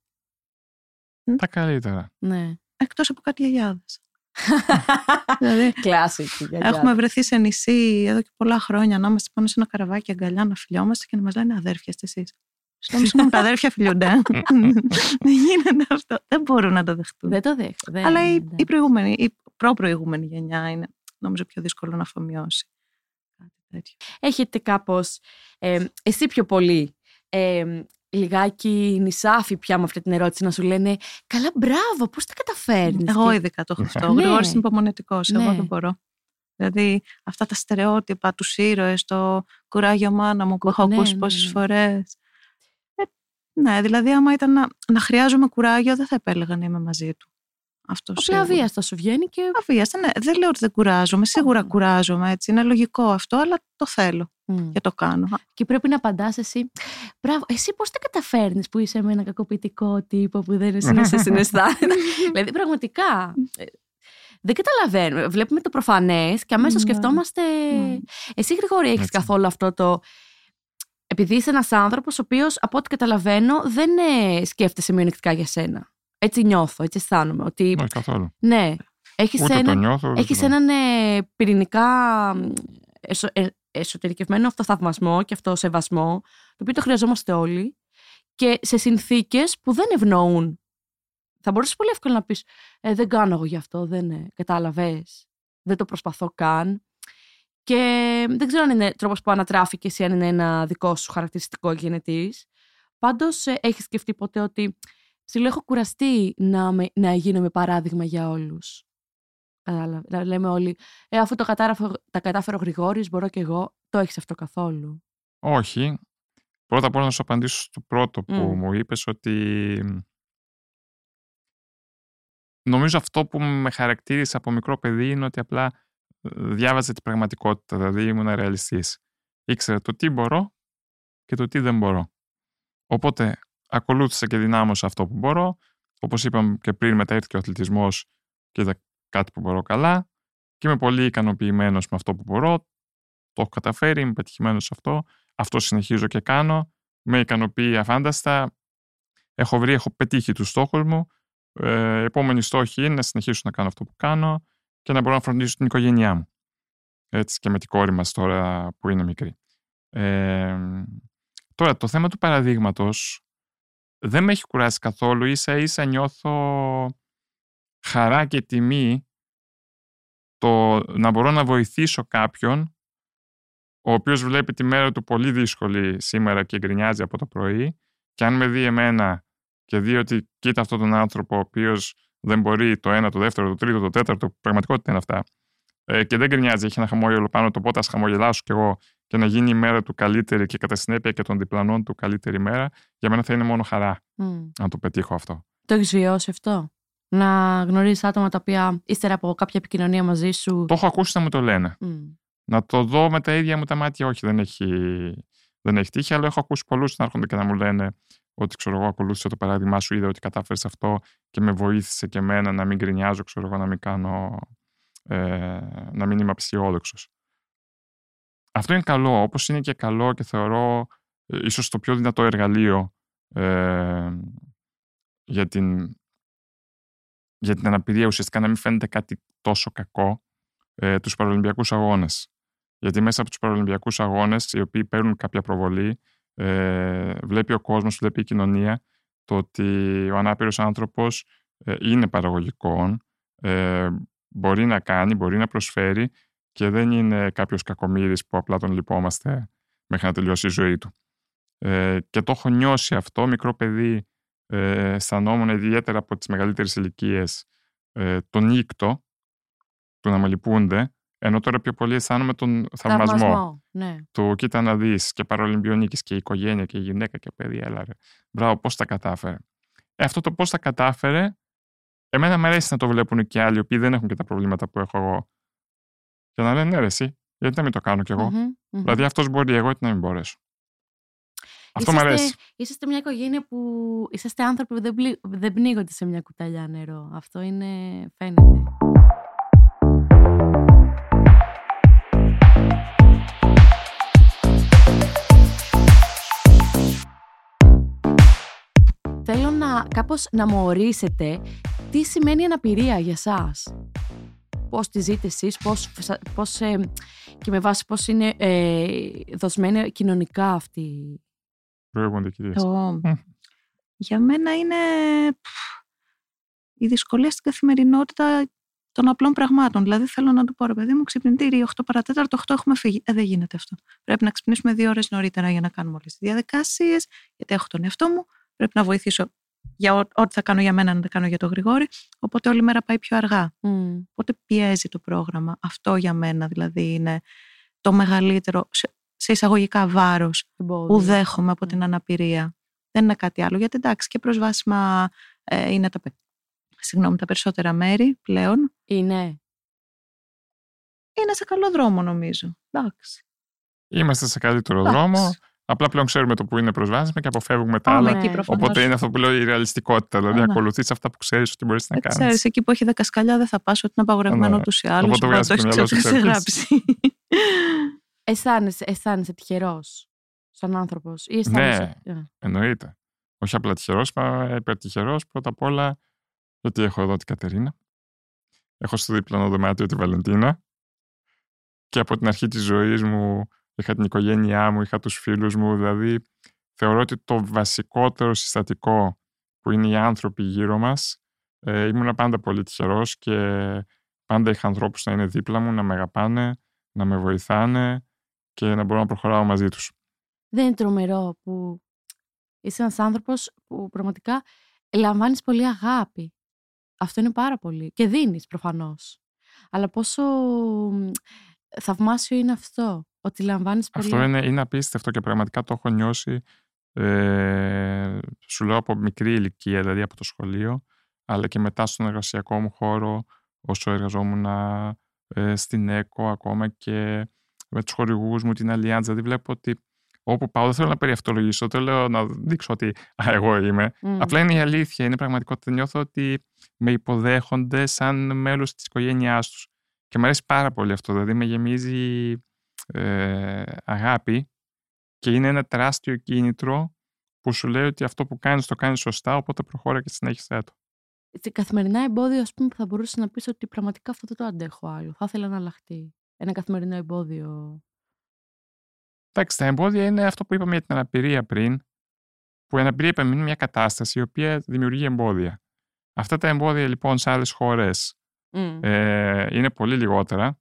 Τα καλύτερα. Ναι. Εκτός από κάτι γιαγιάδες. <laughs> δηλαδή, Κλασική. έχουμε βρεθεί σε νησί εδώ και πολλά χρόνια να είμαστε πάνω σε ένα καραβάκι αγκαλιά, να φιλιόμαστε και να μας λένε αδέρφια είστε εσείς. Στο μισό τα αδέρφια φιλιούνται. ε. <laughs> Δεν γίνεται αυτό. Δεν μπορούν να το δεχτούν. Δεν το δέχομαι. Αλλά η, η προηγούμενη, η προ-προηγούμενη γενιά είναι νομίζω πιο δύσκολο να αφομοιώσει. Κάτι τέτοιο. έχετε κάπως, ε, εσύ πιο πολύ, ε, λιγάκι νησάφι πια με αυτή την ερώτηση να σου λένε «Καλά, μπράβο, πώς τα καταφέρνεις» Εγώ Και- ειδικά το έχω αυτό. Ο Ναι. Γρηγόρης είναι υπομονετικός. Εγώ Ναι. δεν μπορώ. Δηλαδή αυτά τα στερεότυπα, τους ήρωες, το κουράγιο μάνα μου που έχω Ναι, ακούσει ναι, πόσες ναι. φορές. Ε, ναι, δηλαδή άμα ήταν να, να χρειάζομαι κουράγιο δεν θα επέλεγα να είμαι μαζί του. Αυτό Απλά σίγουρα. αβίαστα σου βγαίνει και... Αβίαστα, ναι. Δεν λέω ότι δεν κουράζομαι. Σίγουρα Όχι. κουράζομαι έτσι. Είναι λογικό αυτό, αλλά το θέλω Μμ. και το κάνω. Και πρέπει να απαντάς εσύ «Μπράβο, εσύ πώς τα καταφέρνεις που είσαι με ένα κακοποιητικό τύπο που δεν είναι να σε <laughs> συναισθάνεται». δηλαδή πραγματικά... ε, Δεν καταλαβαίνουμε. Βλέπουμε το προφανές και αμέσως Ναι. σκεφτόμαστε. Ναι. Εσύ, Γρηγόρη, έχεις Έτσι. καθόλου αυτό το. Επειδή είσαι ένας άνθρωπος ο οποίος, από ό,τι καταλαβαίνω, δεν ε, σκέφτεσαι μειονεκτικά για σένα. Έτσι νιώθω, έτσι αισθάνομαι. Ότι Όχι καθόλου. ναι, έχεις Ούτε το ένα, νιώθω. ούτε έχεις το- έναν ε, πυρηνικά μ, εσω, ε, εσωτερικευμένο αυτοθαυμασμό και αυτοσεβασμό, το οποίο το χρειαζόμαστε όλοι, και σε συνθήκες που δεν ευνοούν. Θα μπορούσες πολύ εύκολα να πεις ε, «Δεν κάνω εγώ γι' αυτό, δεν ε, κατάλαβες, δεν το προσπαθώ καν». Και δεν ξέρω αν είναι τρόπος που ανατράφηκες ή αν είναι ένα δικό σου χαρακτηριστικό γενετής. Πάντως ε, έχεις σκεφτεί ποτέ ότι ψηλό έχω κουραστεί να, με, να γίνομαι παράδειγμα για όλους. Κατάλαβε. Να λέμε όλοι, ε, αφού το κατάραφε, τα κατάφερε ο Γρηγόρης, μπορώ και εγώ. Το έχεις αυτό καθόλου; Όχι. Πρώτα απ' όλα να σου απαντήσω στο πρώτο που Μμ. μου είπες ότι νομίζω αυτό που με χαρακτήρισε από μικρό παιδί είναι ότι απλά ε, διάβαζε την πραγματικότητα, δηλαδή ήμουν ρεαλιστής. Ήξερα το τι μπορώ και το τι δεν μπορώ. Οπότε ακολούθησα και δυνάμωσα αυτό που μπορώ. Όπως είπαμε και πριν μετά ήρθε και ο αθλητισμός και είδα κάτι που μπορώ καλά και είμαι πολύ ικανοποιημένος με αυτό που μπορώ. Το έχω καταφέρει, είμαι πετυχημένος σε αυτό. Αυτό συνεχίζω και κάνω. Με ικανοποιεί αφάνταστα. Έχω βρει, έχω πετύχει τους στόχους μου. Ε, η επόμενη στόχη είναι να συνεχίσω να κάνω αυτό που κάνω και να μπορώ να φροντίσω την οικογένειά μου. Έτσι και με την κόρη μας τώρα που είναι μικρή. Ε, τώρα, το θέμα του παραδείγματος δεν με έχει κουράσει καθόλου. Ίσα ίσα νιώθω χαρά και τιμή το να μπορώ να βοηθήσω κάποιον ο οποίος βλέπει τη μέρα του πολύ δύσκολη σήμερα και γκρινιάζει από το πρωί και αν με δει εμένα και δει ότι κοίτα αυτόν τον άνθρωπο ο οποίος δεν μπορεί το ένα, το δεύτερο, το τρίτο, το τέταρτο, πραγματικότητα είναι αυτά ε, και δεν γκρινιάζει, έχει ένα χαμόγελο πάνω το πότε ας χαμογελάσω κι εγώ και να γίνει η μέρα του καλύτερη και κατά συνέπεια και των διπλανών του καλύτερη μέρα, για μένα θα είναι μόνο χαρά Μμ. αν το πετύχω αυτό. Το έχεις βιώσει αυτό; Να γνωρίζεις άτομα τα οποία ύστερα από κάποια επικοινωνία μαζί σου. Το έχω ακούσει να μου το λένε. Μμ. Να το δω με τα ίδια μου τα μάτια, όχι, δεν έχει, δεν έχει τύχει, αλλά έχω ακούσει πολλούς να έρχονται και να μου λένε ότι ξέρω εγώ, ακολούθησα το παράδειγμά σου, είδα ότι κατάφερες αυτό και με βοήθησε και εμένα να μην γκρινιάζω, ξέρω εγώ, να μην κάνω. Ε, να μην είμαι απεσιόδοξος. Αυτό είναι καλό, όπως είναι και καλό και θεωρώ ε, ίσως το πιο δυνατό εργαλείο ε, για, την, για την αναπηρία ουσιαστικά να μην φαίνεται κάτι τόσο κακό ε, τους Παραλυμπιακούς Αγώνες. Γιατί μέσα από τους Παραλυμπιακούς Αγώνες, οι οποίοι παίρνουν κάποια προβολή, ε, βλέπει ο κόσμος, βλέπει η κοινωνία, το ότι ο ανάπηρος άνθρωπος ε, είναι παραγωγικό, ε, μπορεί να κάνει, μπορεί να προσφέρει και δεν είναι κάποιος κακομύρης που απλά τον λυπόμαστε μέχρι να τελειώσει η ζωή του. Ε, και το έχω νιώσει αυτό, μικρό παιδί, ε, αισθανόμουν ιδιαίτερα από τις μεγαλύτερες ηλικίες ε, τον νύκτο, του να με λυπούνται, ενώ τώρα πιο πολύ αισθάνομαι τον θαυμασμό. Θαυμασμό, ναι. Του κοίτα να δεις και παρολυμπιονίκης και η οικογένεια και η γυναίκα και παιδιά, έλα ρε. Μπράβο, πώς τα κατάφερε. Ε, αυτό το πώς τα κατάφερε, εμένα μου αρέσει να το βλέπουν και άλλοι, οι οποίοι δεν έχουν και τα προβλήματα που έχω εγώ. Και να λένε, ναι, ρε, εσύ, γιατί να μην το κάνω κι εγώ; Μμμ, μμμ. Δηλαδή, αυτός μπορεί, εγώ γιατί να μην μπορέσω. Αυτό μου Είσαστε- αρέσει. Είσαστε μια οικογένεια που είσαστε άνθρωποι που δεν, πλη- δεν πνίγονται σε μια κουταλιά νερό. Αυτό είναι, φαίνεται. Θέλω να κάπως να μου ορίσετε τι σημαίνει αναπηρία για σας. Πώς τη ζείτε εσείς, πώς, πώς, ε, και με βάση πώς είναι ε, δοσμένη κοινωνικά αυτή Προηγούνται κυρίες. Το... Για μένα είναι πφ, η δυσκολία στην καθημερινότητα των απλών πραγμάτων. Δηλαδή θέλω να του πω, ρε παιδί μου, ξυπνητήρι 8 παρατέταρτο, 8 έχουμε φύγει. Ε, δεν γίνεται αυτό. Πρέπει να ξυπνήσουμε δύο ώρες νωρίτερα για να κάνουμε όλες τις διαδικασίες, γιατί έχω τον εαυτό μου. Πρέπει να βοηθήσω για ό- ό,τι θα κάνω για μένα να τα κάνω για τον Γρηγόρη. Οπότε όλη μέρα πάει πιο αργά. Μμ. Οπότε πιέζει το πρόγραμμα. Αυτό για μένα δηλαδή είναι το μεγαλύτερο σε, σε εισαγωγικά βάρος εμπόδιο. που δέχομαι από Ναι. την αναπηρία. Δεν είναι κάτι άλλο. Γιατί εντάξει και προσβάσιμα ε, είναι τα, πε- συγγνώμη, τα περισσότερα μέρη πλέον. Είναι. Είναι σε καλό δρόμο νομίζω. Εντάξει. Είμαστε σε καλύτερο Εντάξει. δρόμο. Απλά πλέον ξέρουμε το που είναι προσβάσιμα και αποφεύγουμε τα Πάμε άλλα. εκεί Ναι. προφανώς. Οπότε είναι αυτό που λέω η ρεαλιστικότητα. Δηλαδή, Α, ναι. ακολουθείς αυτά που ξέρεις ότι μπορείς να Ε, κάνεις. ξέρεις, εκεί που έχει δεκασκαλιά δεν θα πας ότι είναι απαγορευμένο Ναι. τους ή άλλους. Οπότε βγάζεις το το έχεις μυαλό σου ξαφνικά εξ γράψει. Αισθάνεσαι, αισθάνεσαι τυχερός σαν άνθρωπος. Ή αισθάνεσαι. Ε, Εννοείται. Όχι απλά τυχερός, μα υπερτυχερός πρώτα απ' όλα γιατί έχω εδώ την Κατερίνα. Έχω στο διπλανό δωμάτιο τη Βαλεντίνα. Και από την αρχή της ζωής μου είχα την οικογένειά μου, είχα τους φίλους μου. Δηλαδή, θεωρώ ότι το βασικότερο συστατικό που είναι οι άνθρωποι γύρω μας. Ε, ήμουν πάντα πολύ τυχερός και πάντα είχα ανθρώπους να είναι δίπλα μου, να με αγαπάνε, να με βοηθάνε και να μπορώ να προχωράω μαζί τους. Δεν είναι τρομερό που είσαι ένας άνθρωπος που πραγματικά λαμβάνεις πολύ αγάπη. Αυτό είναι πάρα πολύ. Και δίνεις προφανώς. Αλλά πόσο μ, θαυμάσιο είναι αυτό. Ότι λαμβάνεις πολύ. Αυτό είναι, είναι απίστευτο και πραγματικά το έχω νιώσει. Ε, σου λέω από μικρή ηλικία, δηλαδή από το σχολείο, αλλά και μετά στον εργασιακό μου χώρο, όσο εργαζόμουν ε, στην ΕΚΟ, ακόμα και με τους χορηγούς μου, την Allianz. Δηλαδή βλέπω ότι όπου πάω, δεν θέλω να περιευτολογήσω, δεν λέω να δείξω ότι α, εγώ είμαι. Μμ. Απλά είναι η αλήθεια, είναι πραγματικότητα. Νιώθω ότι με υποδέχονται σαν μέλος της οικογένειάς τους. Και μου αρέσει πάρα πολύ αυτό, δηλαδή με γεμίζει ε, αγάπη και είναι ένα τεράστιο κίνητρο που σου λέει ότι αυτό που κάνεις το κάνεις σωστά, οπότε προχώρα και συνέχισέ το. Σε καθημερινά εμπόδιο, ας πούμε, που θα μπορούσε να πεις ότι πραγματικά αυτό δεν το αντέχω άλλο. Θα ήθελα να αλλάχτεί. Ένα καθημερινό εμπόδιο. Εντάξει, τα εμπόδια είναι αυτό που είπαμε για την αναπηρία πριν, που η αναπηρία είπαμε είναι μια κατάσταση η οποία δημιουργεί εμπόδια. Αυτά τα εμπόδια λοιπόν σε άλλες χώρες Μμ. ε, είναι πολύ λιγότερα.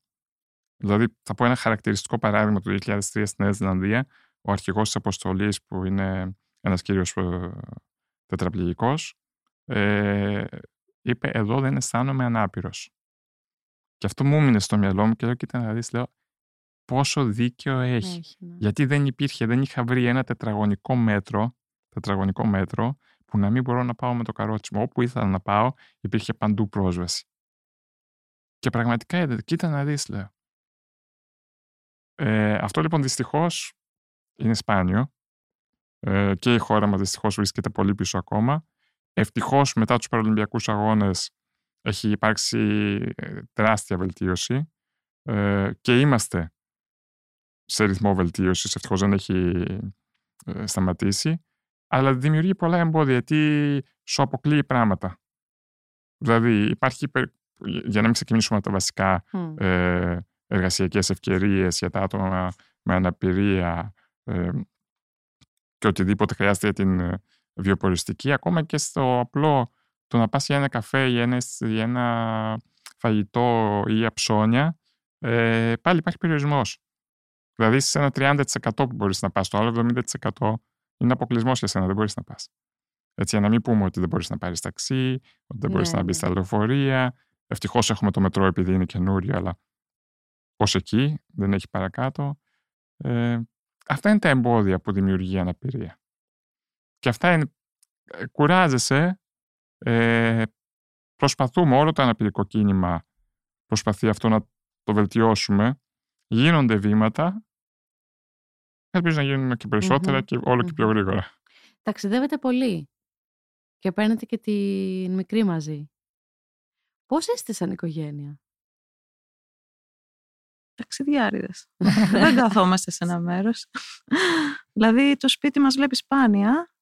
Δηλαδή, θα πω ένα χαρακτηριστικό παράδειγμα του 2003 στη Νέα Ζηλανδία. Ο αρχηγός της αποστολής, που είναι ένας κύριος ε, τετραπληγικός, ε, είπε «Εδώ δεν αισθάνομαι ανάπηρος». Και αυτό μου έμεινε στο μυαλό μου και λέω «Κοίτα να δεις», λέω, πόσο δίκαιο έχει. Έχει, ναι. Γιατί δεν υπήρχε, δεν είχα βρει ένα τετραγωνικό μέτρο, τετραγωνικό μέτρο που να μην μπορώ να πάω με το καρότσι μου. Όπου ήθελα να πάω, υπήρχε παντού πρόσβαση. Και πραγματικά, ε, κοίτα να δεις, λέω. Ε, αυτό λοιπόν δυστυχώς είναι σπάνιο ε, και η χώρα μας δυστυχώς βρίσκεται πολύ πίσω ακόμα. Ευτυχώς μετά τους Παραλυμπιακούς Αγώνες έχει υπάρξει ε, τεράστια βελτίωση ε, και είμαστε σε ρυθμό βελτίωσης. Ευτυχώς δεν έχει ε, σταματήσει. Αλλά δημιουργεί πολλά εμπόδια γιατί σου αποκλείει πράγματα. Δηλαδή, υπάρχει. υπερ- Για να μην ξεκινήσουμε από τα βασικά, Μμ. ε, εργασιακές ευκαιρίες για τα άτομα με αναπηρία ε, και οτιδήποτε χρειάζεται για την ε, βιοποριστική, ακόμα και στο απλό το να πας για ένα καφέ, για ένα, για ένα φαγητό ή για ψώνια, ε, πάλι υπάρχει περιορισμός. Δηλαδή σε ένα 30% που μπορείς να πας, το άλλο 70% είναι αποκλεισμός για σένα, δεν μπορείς να πας. Έτσι, για να μην πούμε ότι δεν μπορείς να πάρεις ταξί, ότι δεν μπορείς Ναι, να μπεις ναι. στα λεωφορεία. Ευτυχώς έχουμε το μετρό επειδή είναι καινούριο, αλλά ως εκεί δεν έχει παρακάτω. Ε, αυτά είναι τα εμπόδια που δημιουργεί η αναπηρία. Και αυτά είναι. ε, Κουράζεσαι. Ε, προσπαθούμε όλο το αναπηρικό κίνημα προσπαθεί αυτό να το βελτιώσουμε. Γίνονται βήματα. Ελπίζω να γίνουν και περισσότερα Μμμ, και όλο και πιο μμμ. γρήγορα. Ταξιδεύετε πολύ και παίρνετε και τη μικρή μαζί. Πώς είστε σαν οικογένεια; Ταξιδιάριδες. <laughs> Δεν καθόμαστε σε ένα μέρος. δηλαδή το σπίτι μας βλέπει σπάνια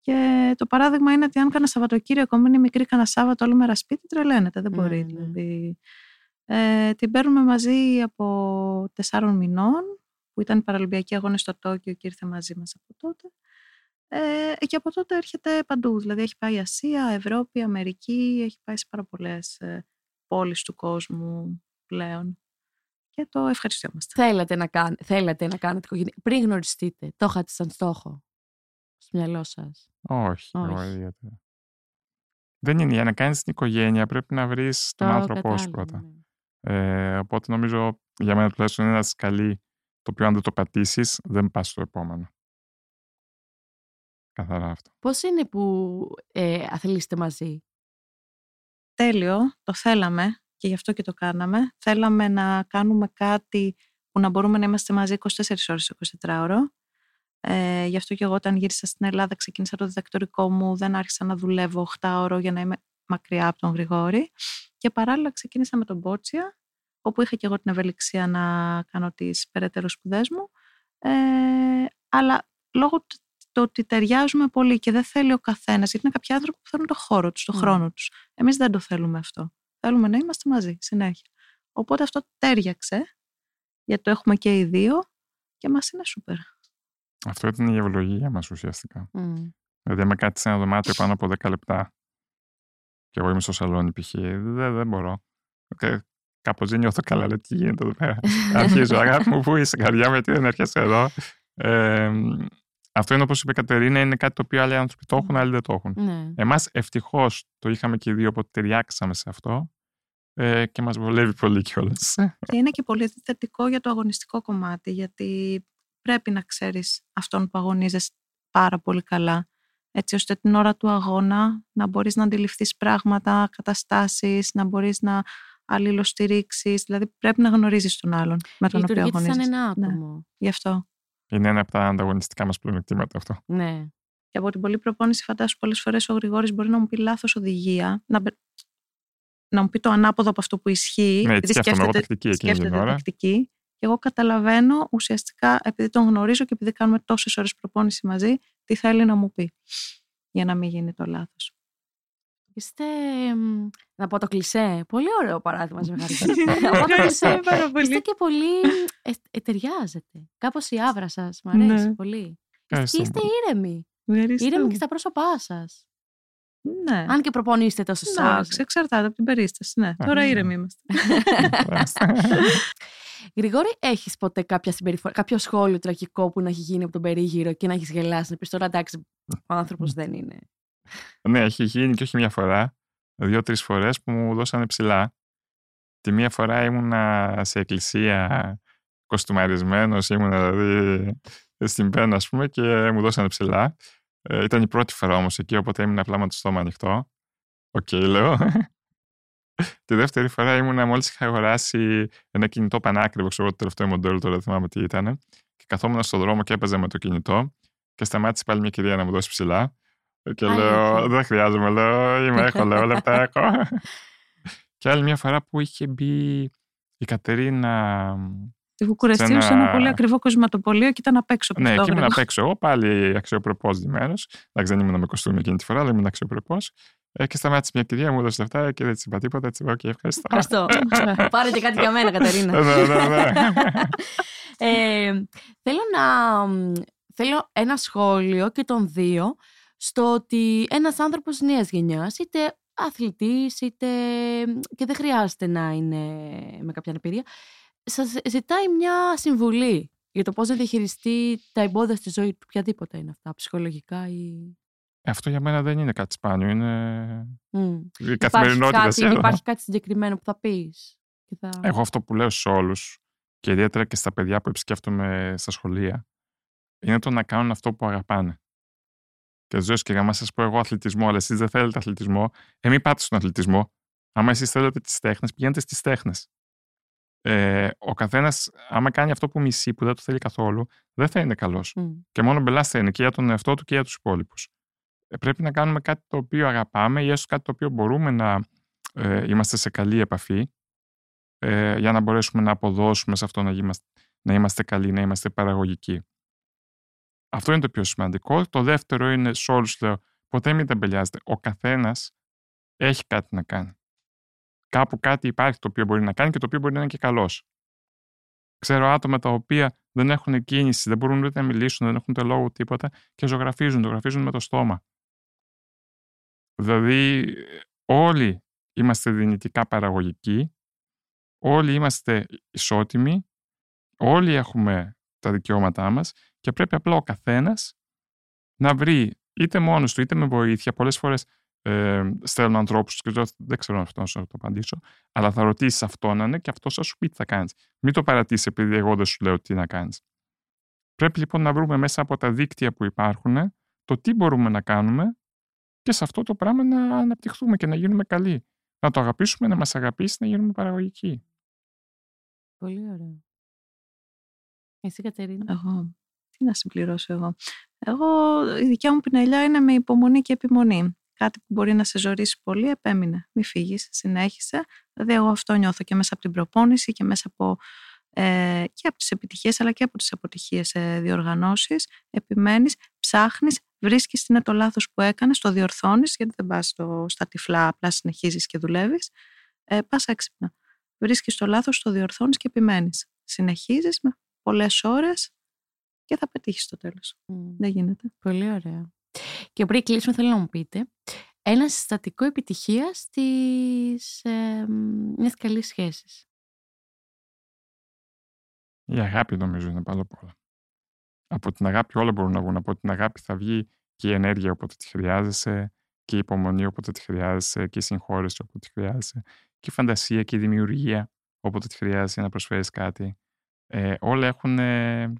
και το παράδειγμα είναι ότι αν κάνα Σαββατοκύριακο μείνει μικρή κάνα Σάββατο όλη μέρα σπίτι τρελαίνεται. Δεν Ναι, μπορεί. ναι. Δηλαδή. Ε, την παίρνουμε μαζί από τεσσάρων μηνών που ήταν οι Παραλυμπιακοί Αγώνες στο Τόκιο και ήρθε μαζί μας από τότε. Ε, και από τότε έρχεται παντού. Δηλαδή έχει πάει Ασία, Ευρώπη, Αμερική, έχει πάει σε πάρα πολλές ε, πόλεις του κόσμου πλέον. Και το ευχαριστιόμαστε. Θέλατε να, κάν... Θέλατε να κάνετε οικογένεια. Πριν γνωριστείτε, το είχατε σαν στόχο στο μυαλό σας; Όχι, εγώ Όχι. ιδιαίτερα. Δεν είναι για να κάνεις την οικογένεια, πρέπει να βρεις τον Το άνθρωπό σου κατάλαβα, πρώτα. ναι. Ε, οπότε νομίζω για μένα τουλάχιστον είναι ένα σκαλί το οποίο αν δεν το πατήσεις, δεν πας στο επόμενο. Καθαρά αυτό. Πώς είναι που ε, αθλείστε μαζί; τέλειο, το θέλαμε και γι' αυτό και το κάναμε. Θέλαμε να κάνουμε κάτι που να μπορούμε να είμαστε μαζί 24 ώρες 24 ώρο. Ε, γι' αυτό και εγώ όταν γύρισα στην Ελλάδα ξεκίνησα το διδακτορικό μου, δεν άρχισα να δουλεύω 8 ώρο για να είμαι μακριά από τον Γρηγόρη. Και παράλληλα ξεκίνησα με τον Μπότσια, όπου είχα και εγώ την ευελιξία να κάνω τις περαιτέρω σπουδές μου. Ε, αλλά λόγω του το ότι ταιριάζουμε πολύ και δεν θέλει ο καθένας, γιατί είναι κάποιοι άνθρωποι που θέλουν το χώρο τους, το Ναι. χρόνο τους. Εμείς δεν το θέλουμε αυτό. Θέλουμε να είμαστε μαζί συνέχεια. Οπότε αυτό τέριαξε, γιατί το έχουμε και οι δύο και μας είναι σούπερ. Αυτό ήταν η ευλογία μας ουσιαστικά. Μμ. Δηλαδή, άμα κάτι σε ένα δωμάτιο πάνω από 10 λεπτά και εγώ είμαι στο σαλόνι π.χ., δεν, δεν μπορώ. Και κάπως δεν νιώθω καλά, λέει τι γίνεται εδώ πέρα. <laughs> Αρχίζω, αγάπη μου, πού είσαι, καρδιά μου, γιατί δεν έρχεσαι εδώ. Ε, αυτό είναι όπως είπε η Κατερίνα, είναι κάτι το οποίο άλλοι άνθρωποι το έχουν, άλλοι δεν το έχουν. Ναι. Εμάς ευτυχώς το είχαμε και οι δύο, οπότε ταιριάξαμε σε αυτό ε, και μας βολεύει πολύ κιόλας. Και είναι και πολύ θετικό για το αγωνιστικό κομμάτι, γιατί πρέπει να ξέρεις αυτόν που αγωνίζεσαι πάρα πολύ καλά, έτσι ώστε την ώρα του αγώνα να μπορείς να αντιληφθείς πράγματα, καταστάσεις, να μπορείς να αλληλοστηρίξεις, δηλαδή πρέπει να γνωρίζεις τον άλλον με τον οποίο Λειτουργείτε σαν αγωνίζεσαι. ένα Ναι. άτομο. Γι' αυτό. Είναι ένα από τα ανταγωνιστικά μας πλεονεκτήματα αυτό. Ναι. Και από την πολλή προπόνηση, φαντάσου πολλές φορές ο Γρηγόρης μπορεί να μου πει λάθος οδηγία, να, μπε- να μου πει το ανάποδο από αυτό που ισχύει. Ναι, επειδή σκέφτομαι εγώ σκέφτεται- τακτική εκείνη την σκέφτεται ώρα. τακτική. Και εγώ καταλαβαίνω ουσιαστικά, επειδή τον γνωρίζω και επειδή κάνουμε τόσες ώρες προπόνηση μαζί, τι θέλει να μου πει για να μην γίνει το λάθος. Είστε, μ, να πω το κλισέ, πολύ ωραίο παράδειγμα ζευγαριού. να πω το Ευχαριστώ κλισέ. πάρα πολύ. Είστε και πολύ, ε, ε, ταιριάζετε. Κάπως η άβρα σας, μου αρέσει Ναι. πολύ. Και Ευχαριστώ είστε πολύ. ήρεμοι. Ευχαριστώ. Ήρεμοι και στα πρόσωπά σας. Ναι. Αν και προπονείστε τόσες ώρες. Εντάξει, εξαρτάται από την περίσταση. Ναι, τώρα ναι. ήρεμοι είμαστε. <laughs> Γρηγόρη, έχεις ποτέ κάποια συμπεριφορά, κάποιο σχόλιο τραγικό που να έχει γίνει από τον περίγυρο και να έχεις γελάσει, να πεις τώρα εντάξει, ο άνθρωπος δεν είναι. ναι, έχει γίνει και όχι μια φορά. Δύο-τρεις φορές που μου δώσανε ψιλά. Τη μία φορά ήμουνα σε εκκλησία κοστουμαρισμένος, ήμουν δηλαδή στην πένα, ας πούμε, και μου δώσανε ψιλά. Ε, ήταν η πρώτη φορά όμως εκεί, οπότε ήμουν απλά με το στόμα ανοιχτό. Οκ, λέω. Τη δεύτερη φορά ήμουνα μόλις είχα αγοράσει ένα κινητό πανάκριβο, ξέρω εγώ το τελευταίο μοντέλο, τώρα δεν θυμάμαι τι ήταν. Και καθόμουν στον δρόμο και έπαιζα με το κινητό και σταμάτησε πάλι μια κυρία να μου δώσει ψηλά. Και λέω, Αλήθεια. δεν χρειάζομαι, λέω, είμαι, έχω, λέω, λεπτά έχω. <laughs> και άλλη μια φορά που είχε μπει η Κατερίνα. Τη Βουκουρεστίου Σε σε ένα ένα- πολύ ακριβό κοσματοπολείο και ήταν απ' έξω από Ναι, το εκεί ήμουν γρήγορο. απ' έξω εγώ, πάλι αξιοπρεπώς ντυμένο. Εντάξει, δεν ήμουν με κοστούμι εκείνη τη φορά, αλλά ήμουν αξιοπρεπώς. Ε, και σταμάτησε μια κυρία, μου έδωσε λεφτά και δεν της είπα τίποτα. Έτσι, οκ, ευχαριστώ. Ευχαριστώ. Πάρε και κάτι για μένα, Κατερίνα. ναι, ναι, ναι. Ε, θέλω να. μ, Θέλω ένα σχόλιο και των δύο στο ότι ένας άνθρωπος νέας γενιάς, είτε αθλητής, είτε και δεν χρειάζεται να είναι με κάποια αναπηρία, σας ζητάει μια συμβουλή για το πώς να διαχειριστεί τα εμπόδια στη ζωή του, οποιαδήποτε είναι αυτά, ψυχολογικά ή... Αυτό για μένα δεν είναι κάτι σπάνιο, είναι Mm. η καθημερινότητα. Υπάρχει κάτι, σε- υπάρχει κάτι συγκεκριμένο που θα πεις. Και θα... Εγώ αυτό που λέω σε όλους και ιδιαίτερα και στα παιδιά που επισκέφτομαι στα σχολεία είναι το να κάνουν αυτό που αγαπάνε. Και ζωή και άμα σας πω εγώ αθλητισμό, αλλά εσείς δεν θέλετε αθλητισμό, ε, μην πάτε στον αθλητισμό. Άμα εσείς θέλετε τις τέχνες, πηγαίνετε στις τέχνες. Ε, ο καθένας, άμα κάνει αυτό που μισεί, που δεν το θέλει καθόλου, δεν θα είναι καλός. Μμ. Και μόνο μπελάς θα είναι και για τον εαυτό του και για τους υπόλοιπους. Ε, πρέπει να κάνουμε κάτι το οποίο αγαπάμε ή έστω κάτι το οποίο μπορούμε να ε, είμαστε σε καλή επαφή ε, για να μπορέσουμε να αποδώσουμε σε αυτό να είμαστε, να είμαστε καλοί, να είμαστε παραγωγικοί. Αυτό είναι το πιο σημαντικό. Το δεύτερο είναι σε όλους λέω, ποτέ μην τεμπελιάζετε. Ο καθένας έχει κάτι να κάνει. Κάπου κάτι υπάρχει το οποίο μπορεί να κάνει και το οποίο μπορεί να είναι και καλός. Ξέρω άτομα τα οποία δεν έχουν κίνηση, δεν μπορούν ούτε να μιλήσουν, δεν έχουν το λόγο τίποτα και ζωγραφίζουν, ζωγραφίζουν με το στόμα. Δηλαδή, όλοι είμαστε δυνητικά παραγωγικοί, όλοι είμαστε ισότιμοι, όλοι έχουμε τα δικαιώματά μας και πρέπει απλά ο καθένας να βρει είτε μόνος του είτε με βοήθεια. Πολλές φορές ε, στέλνω ανθρώπους και λέω, δεν ξέρω αν αυτό να σου το απαντήσω, αλλά θα ρωτήσεις αυτόν να είναι και αυτό θα σου πει τι θα κάνεις. Μην το παρατήσεις επειδή εγώ δεν σου λέω τι να κάνεις. Πρέπει λοιπόν να βρούμε μέσα από τα δίκτυα που υπάρχουν το τι μπορούμε να κάνουμε και σε αυτό το πράγμα να αναπτυχθούμε και να γίνουμε καλοί. Να το αγαπήσουμε, να μας αγαπήσει, να γίνουμε παραγωγικοί. Πολύ ωραία. Εσύ Κατερίνα; Εγώ. Τι να συμπληρώσω εγώ. Εγώ, η δικιά μου πινελιά είναι με υπομονή και επιμονή. Κάτι που μπορεί να σε ζωρίσει πολύ, επέμεινε. Μη φύγεις, συνέχισε. Δηλαδή, εγώ αυτό νιώθω και μέσα από την προπόνηση και μέσα από. Ε, και από τις επιτυχίες αλλά και από τις αποτυχίες σε διοργανώσεις επιμένεις, ψάχνεις, βρίσκεις τι είναι το λάθος που έκανες, το διορθώνεις γιατί δεν πας στο, στα τυφλά απλά συνεχίζεις και δουλεύεις ε, πας έξυπνα βρίσκεις το λάθος, το διορθώνεις και επιμένεις συνεχίζεις με πολλές ώρες και θα πετύχεις στο τέλος Μμ. δεν γίνεται Πολύ ωραία. Και πριν κλείσουμε, θέλω να μου πείτε ένα συστατικό επιτυχίας της ε, μιας καλής σχέσης. Η αγάπη νομίζω είναι πάνω απ' όλα. Από την αγάπη όλα μπορούν να βγουν. Από την αγάπη θα βγει και η ενέργεια όποτε τη χρειάζεσαι, και η υπομονή όποτε τη χρειάζεσαι, και η συγχώρεση όποτε τη χρειάζεσαι, και η φαντασία και η δημιουργία όποτε τη χρειάζεσαι για να προσφέρεις κάτι. Ε, όλα έχουν ε,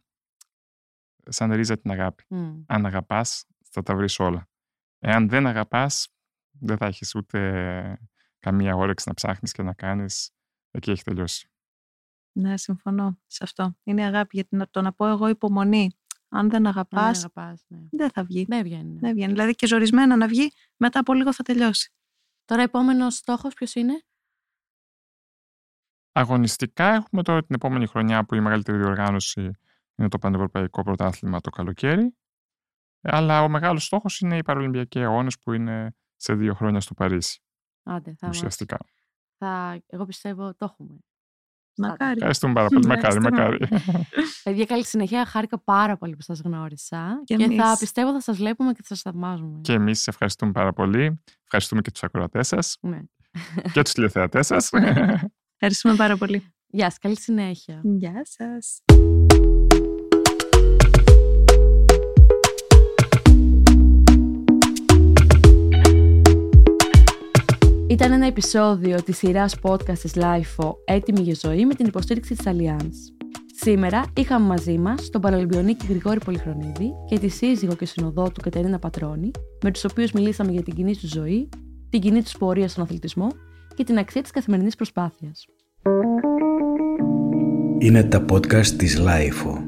σαν ρίζα την αγάπη. Μμ. Αν αγαπάς, θα τα βρεις όλα. Εάν δεν αγαπάς, δεν θα έχεις ούτε καμία όρεξη να ψάχνεις και να κάνεις. Εκεί έχει τελειώσει. ναι συμφωνώ σε αυτό είναι η αγάπη γιατί να- το να πω εγώ υπομονή αν δεν Αν αγαπάς δεν αγαπάς, ναι. δεν θα βγει Δεν βγαίνει. ναι. δεν βγαίνει δηλαδή και ζορισμένα να βγει μετά από λίγο θα τελειώσει Τώρα, επόμενος στόχος ποιος είναι; Αγωνιστικά έχουμε τώρα την επόμενη χρονιά που η μεγαλύτερη διοργάνωση είναι το Πανευρωπαϊκό Πρωτάθλημα το καλοκαίρι. Αλλά ο μεγάλος στόχος είναι οι Παραλυμπιακοί Αγώνες που είναι σε δύο χρόνια στο Παρίσι. Άντε, θα, μας- ουσιαστικά. θα, εγώ πιστεύω το έχουμε. μακάρι Ευχαριστούμε πάρα πολύ. μακάρι, Ευχαριστούμε. μακάρι. Παιδιά, καλή συνέχεια. Χάρηκα πάρα πολύ που σας γνώρισα. Και Και, θα εμείς. πιστεύω θα σας βλέπουμε και θα σας θαυμάζουμε. και εμείς ευχαριστούμε πάρα πολύ. Ευχαριστούμε και τους ακροατές σας Ναι. και τους τηλεθεατές σας. <laughs> ευχαριστούμε πάρα πολύ Γεια σας, καλή συνέχεια. γεια σας Ήταν ένα επεισόδιο της σειράς podcast της LIFO «Έτοιμη για ζωή» με την υποστήριξη της Allianz. Σήμερα είχαμε μαζί μας τον Παραλυμπιονίκη Γρηγόρη Πολυχρονίδη και τη σύζυγο και συνοδό του Κατερίνα Πατρώνη, με τους οποίους μιλήσαμε για την κοινή τους ζωή, την κοινή τους πορεία στον αθλητισμό και την αξία της καθημερινής προσπάθειας. Είναι τα podcast της LiFO.